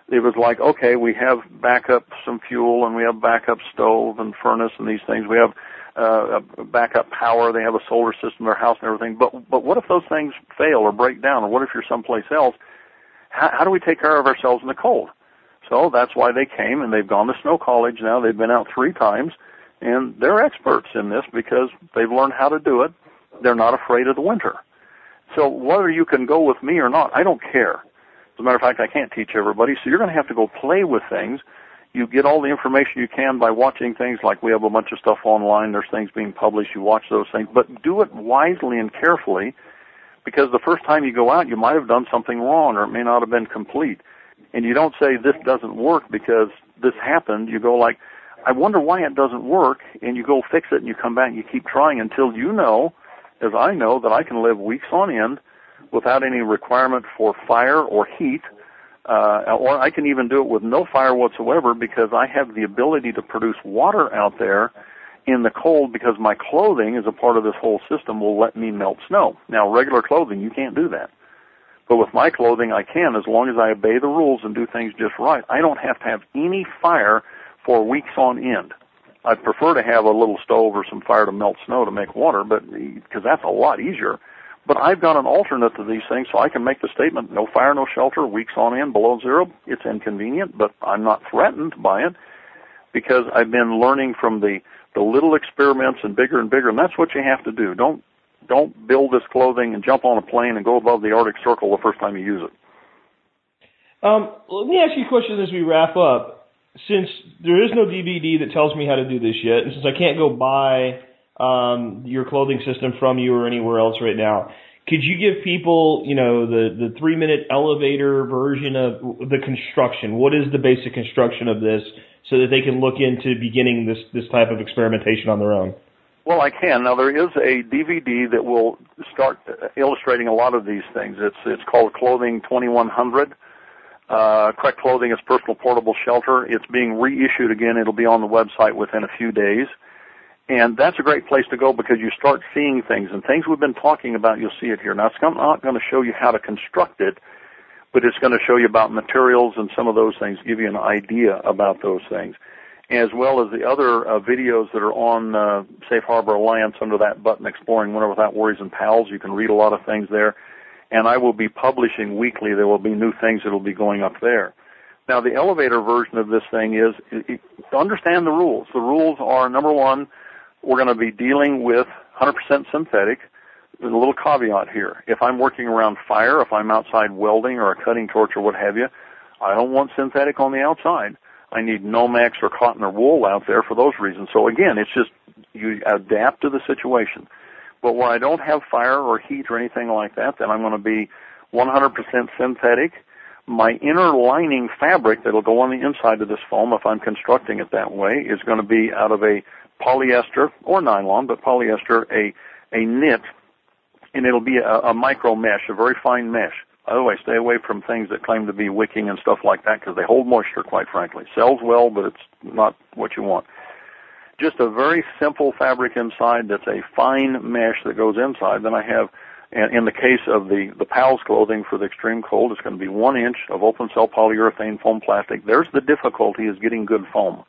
it was like, okay, we have backup some fuel and we have backup stove and furnace and these things. We have uh, backup power. They have a solar system in their house and everything. But but what if those things fail or break down, or what if you're someplace else? How, how do we take care of ourselves in the cold? So that's why they came and they've gone to Snow College now. They've been out three times and they're experts in this because they've learned how to do it. They're not afraid of the winter. So whether you can go with me or not, I don't care. As a matter of fact, I can't teach everybody, so you're going to have to go play with things. You get all the information you can by watching things like we have a bunch of stuff online. There's things being published. You watch those things, but do it wisely and carefully because the first time you go out, you might have done something wrong or it may not have been complete. And you don't say this doesn't work because this happened. You go like, I wonder why it doesn't work, and you go fix it and you come back and you keep trying until you know, as I know, that I can live weeks on end without any requirement for fire or heat uh, or I can even do it with no fire whatsoever because I have the ability to produce water out there in the cold because my clothing as a part of this whole system will let me melt snow. Now regular clothing, you can't do that. But with my clothing, I can as long as I obey the rules and do things just right. I don't have to have any fire for weeks on end. I'd prefer to have a little stove or some fire to melt snow to make water, but because that's a lot easier. But I've got an alternate to these things, so I can make the statement: no fire, no shelter, weeks on end, below zero. It's inconvenient, but I'm not threatened by it because I've been learning from the the little experiments and bigger and bigger, and that's what you have to do. Don't don't build this clothing and jump on a plane and go above the Arctic Circle the first time you use it. Um, let me ask you a question as we wrap up since there is no DVD that tells me how to do this yet, and since I can't go buy um, your clothing system from you or anywhere else right now, could you give people, you know, the the three minute elevator version of the construction? What is the basic construction of this, so that they can look into beginning this this type of experimentation on their own? Well, I can. Now there is a DVD that will start illustrating a lot of these things. It's it's called Clothing 2100 uh, correct clothing is personal portable shelter. It's being reissued again. It'll be on the website within a few days. And that's a great place to go because you start seeing things and things we've been talking about, you'll see it here. Now it's not going to show you how to construct it, but it's going to show you about materials and some of those things, give you an idea about those things, as well as the other uh, videos that are on uh, Safe Harbor Alliance under that button, Exploring Winter Without Worries and Pals. You can read a lot of things there and I will be publishing weekly. There will be new things that will be going up there. Now, the elevator version of this thing is to understand the rules. The rules are number one, we're going to be dealing with 100% synthetic. There's a little caveat here. If I'm working around fire, if I'm outside welding or a cutting torch or what have you, I don't want synthetic on the outside. I need Nomex or cotton or wool out there for those reasons. So again, it's just you adapt to the situation. But where I don't have fire or heat or anything like that, then I'm going to be 100% synthetic. My inner lining fabric that'll go on the inside of this foam, if I'm constructing it that way, is going to be out of a polyester or nylon, but polyester, a a knit, and it'll be a, a micro mesh, a very fine mesh. By the way, stay away from things that claim to be wicking and stuff like that because they hold moisture, quite frankly. Sells well, but it's not what you want just a very simple fabric inside that's a fine mesh that goes inside. Then I have, in the case of the, the PALS clothing for the extreme cold, it's going to be one inch of open cell polyurethane foam plastic. There's the difficulty is getting good foam.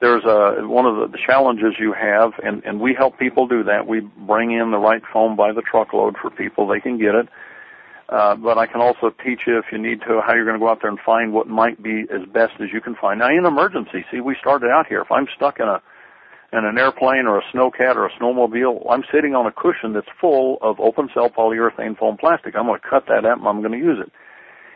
There's a, one of the, the challenges you have, and, and we help people do that. We bring in the right foam by the truckload for people. They can get it. Uh, but I can also teach you if you need to how you're going to go out there and find what might be as best as you can find. Now, in emergency, see, we started out here. If I'm stuck in a in an airplane or a snowcat or a snowmobile, I'm sitting on a cushion that's full of open cell polyurethane foam plastic. I'm going to cut that out and I'm going to use it.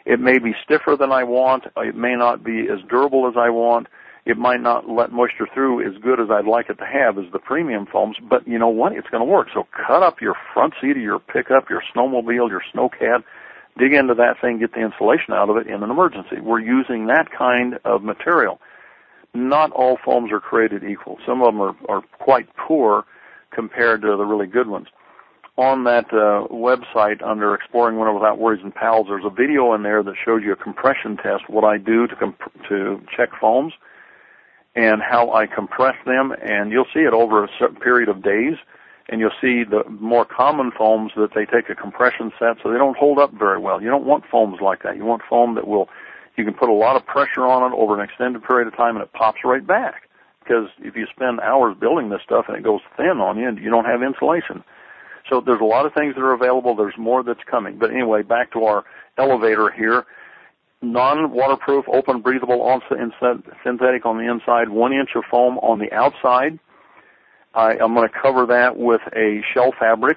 It may be stiffer than I want. It may not be as durable as I want. It might not let moisture through as good as I'd like it to have as the premium foams, but you know what? It's going to work. So cut up your front seat of your pickup, your snowmobile, your snowcat, dig into that thing, get the insulation out of it in an emergency. We're using that kind of material not all foams are created equal. Some of them are, are quite poor compared to the really good ones. On that uh, website under Exploring Winter Without Worries and Pals, there's a video in there that shows you a compression test, what I do to comp- to check foams, and how I compress them, and you'll see it over a certain period of days, and you'll see the more common foams that they take a compression set, so they don't hold up very well. You don't want foams like that. You want foam that will you can put a lot of pressure on it over an extended period of time and it pops right back. Because if you spend hours building this stuff and it goes thin on you, and you don't have insulation. So there's a lot of things that are available. There's more that's coming. But anyway, back to our elevator here. Non-waterproof, open, breathable, on synthetic on the inside, one inch of foam on the outside. I, I'm going to cover that with a shell fabric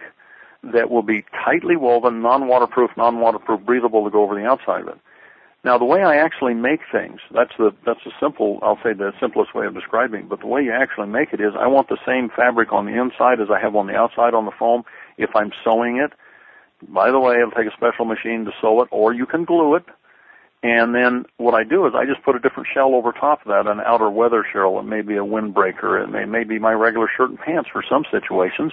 that will be tightly woven, non-waterproof, non-waterproof, breathable to go over the outside of it. Now, the way I actually make things, that's the, that's the simple, I'll say the simplest way of describing, but the way you actually make it is I want the same fabric on the inside as I have on the outside on the foam if I'm sewing it. By the way, it'll take a special machine to sew it, or you can glue it. And then what I do is I just put a different shell over top of that, an outer weather shell. It may be a windbreaker. It may, may be my regular shirt and pants for some situations.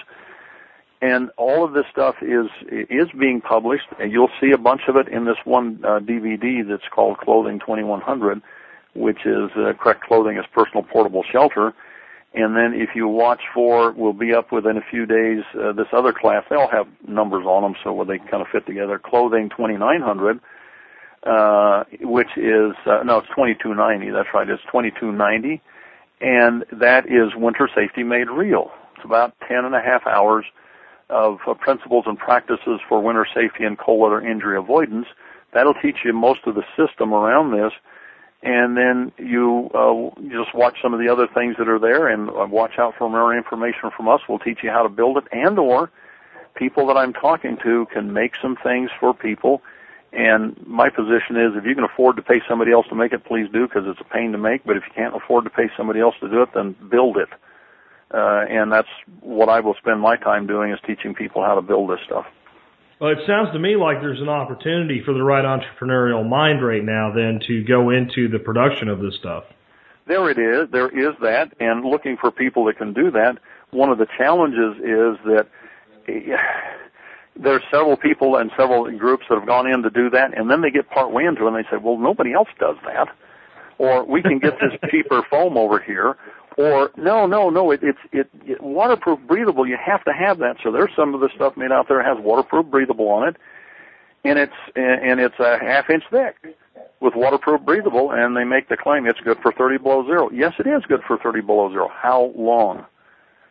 And all of this stuff is is being published, and you'll see a bunch of it in this one uh, DVD that's called Clothing 2100, which is uh, correct clothing as personal portable shelter. And then if you watch for, we'll be up within a few days. Uh, this other class, they all have numbers on them, so they kind of fit together. Clothing 2900, uh, which is uh, no, it's 2290. That's right, it's 2290, and that is winter safety made real. It's about 10 and a half hours of uh, principles and practices for winter safety and cold weather injury avoidance. That'll teach you most of the system around this. And then you, uh, just watch some of the other things that are there and uh, watch out for more information from us. We'll teach you how to build it and or people that I'm talking to can make some things for people. And my position is if you can afford to pay somebody else to make it, please do because it's a pain to make. But if you can't afford to pay somebody else to do it, then build it. Uh, and that's what I will spend my time doing is teaching people how to build this stuff. Well, it sounds to me like there's an opportunity for the right entrepreneurial mind right now then to go into the production of this stuff. There it is. There is that. And looking for people that can do that, one of the challenges is that there's several people and several groups that have gone in to do that, and then they get part way into it and they say, well, nobody else does that. Or we can get this cheaper foam over here, or no, no, no, it, it's it, it waterproof, breathable. You have to have that. So there's some of the stuff made out there has waterproof, breathable on it, and it's and it's a half inch thick with waterproof, breathable, and they make the claim it's good for 30 below zero. Yes, it is good for 30 below zero. How long?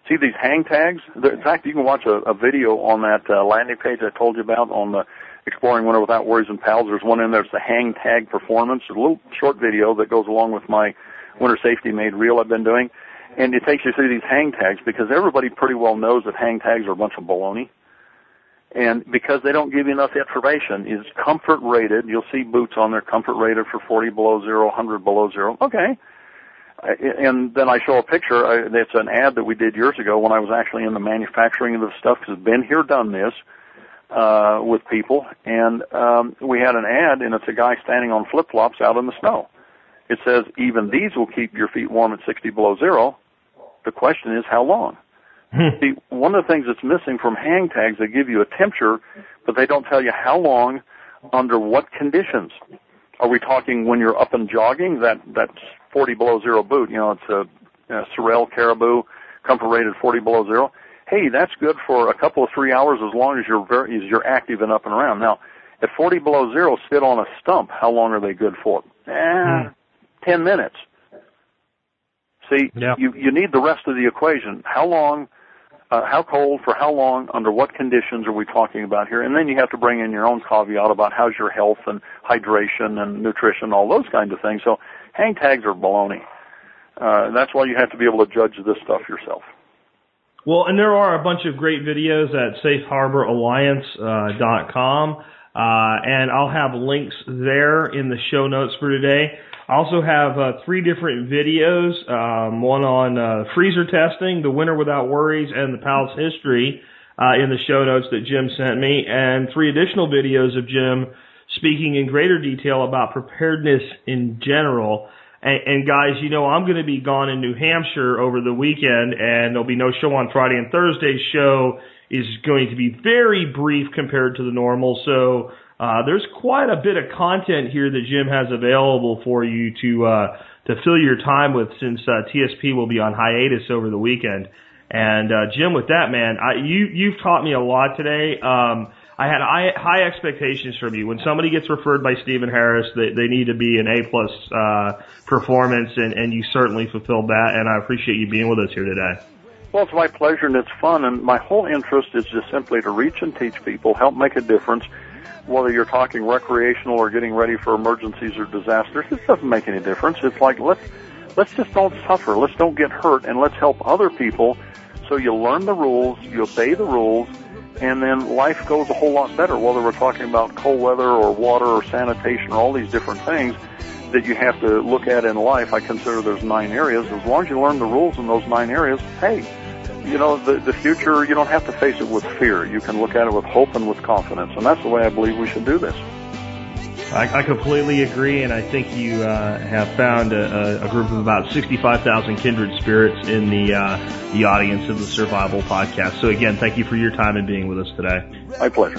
See these hang tags? In fact, you can watch a, a video on that uh, landing page I told you about on the Exploring Winter Without Worries and Pals. There's one in there. It's the hang tag performance. It's a little short video that goes along with my winter safety made real I've been doing. And it takes you through these hang tags because everybody pretty well knows that hang tags are a bunch of baloney. And because they don't give you enough information, is comfort rated. You'll see boots on there, comfort rated for 40 below zero, 100 below zero. Okay. And then I show a picture. It's an ad that we did years ago when I was actually in the manufacturing of the stuff because I've been here, done this uh, with people. And um, we had an ad, and it's a guy standing on flip flops out in the snow. It says even these will keep your feet warm at 60 below zero. The question is how long? Hmm. See, one of the things that's missing from hang tags, they give you a temperature, but they don't tell you how long, under what conditions. Are we talking when you're up and jogging? That that's 40 below zero boot. You know, it's a, a Sorel Caribou, comfort rated 40 below zero. Hey, that's good for a couple of three hours as long as you're very as you're active and up and around. Now, at 40 below zero, sit on a stump. How long are they good for? Eh, hmm. 10 minutes. See, yeah. you, you need the rest of the equation. How long, uh, how cold, for how long, under what conditions are we talking about here? And then you have to bring in your own caveat about how's your health and hydration and nutrition, all those kinds of things. So hang tags are baloney. Uh, that's why you have to be able to judge this stuff yourself. Well, and there are a bunch of great videos at safeharboralliance.com, uh, uh, and I'll have links there in the show notes for today. I also have uh, three different videos, um, one on uh, freezer testing, the winter without worries, and the Palace history uh, in the show notes that Jim sent me, and three additional videos of Jim speaking in greater detail about preparedness in general. And, and guys, you know, I'm going to be gone in New Hampshire over the weekend, and there'll be no show on Friday. And Thursday's show is going to be very brief compared to the normal. So uh, there's quite a bit of content here that Jim has available for you to uh, to fill your time with, since uh, TSP will be on hiatus over the weekend. And uh, Jim, with that, man, I, you you've taught me a lot today. Um, I had high, expectations from you. When somebody gets referred by Stephen Harris, they, they need to be an A plus uh, performance, and, and you certainly fulfilled that. And I appreciate you being with us here today. Well, it's my pleasure and it's fun, and my whole interest is just simply to reach and teach people, help make a difference, whether you're talking recreational or getting ready for emergencies or disasters, it doesn't make any difference. It's like let's let's just don't suffer, let's don't get hurt, and let's help other people. So you learn the rules, you obey the rules, and then life goes a whole lot better. Whether we're talking about cold weather or water or sanitation or all these different things that you have to look at in life, I consider there's nine areas. As long as you learn the rules in those nine areas, hey, you know, the, the future, you don't have to face it with fear. You can look at it with hope and with confidence. And that's the way I believe we should do this. I, I completely agree, and I think you uh, have found a, a group of about 65,000 kindred spirits in the uh, the audience of the Survival Podcast. So again, thank you for your time and being with us today. My pleasure.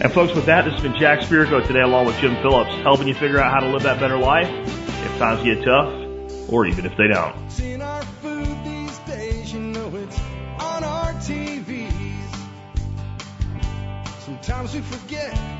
And folks, with that, this has been Jack Spirko today, along with Jim Phillips, helping you figure out how to live that better life if times get tough, or even if they don't. Seen our food these days, you know it's on our TVs. Sometimes we forget that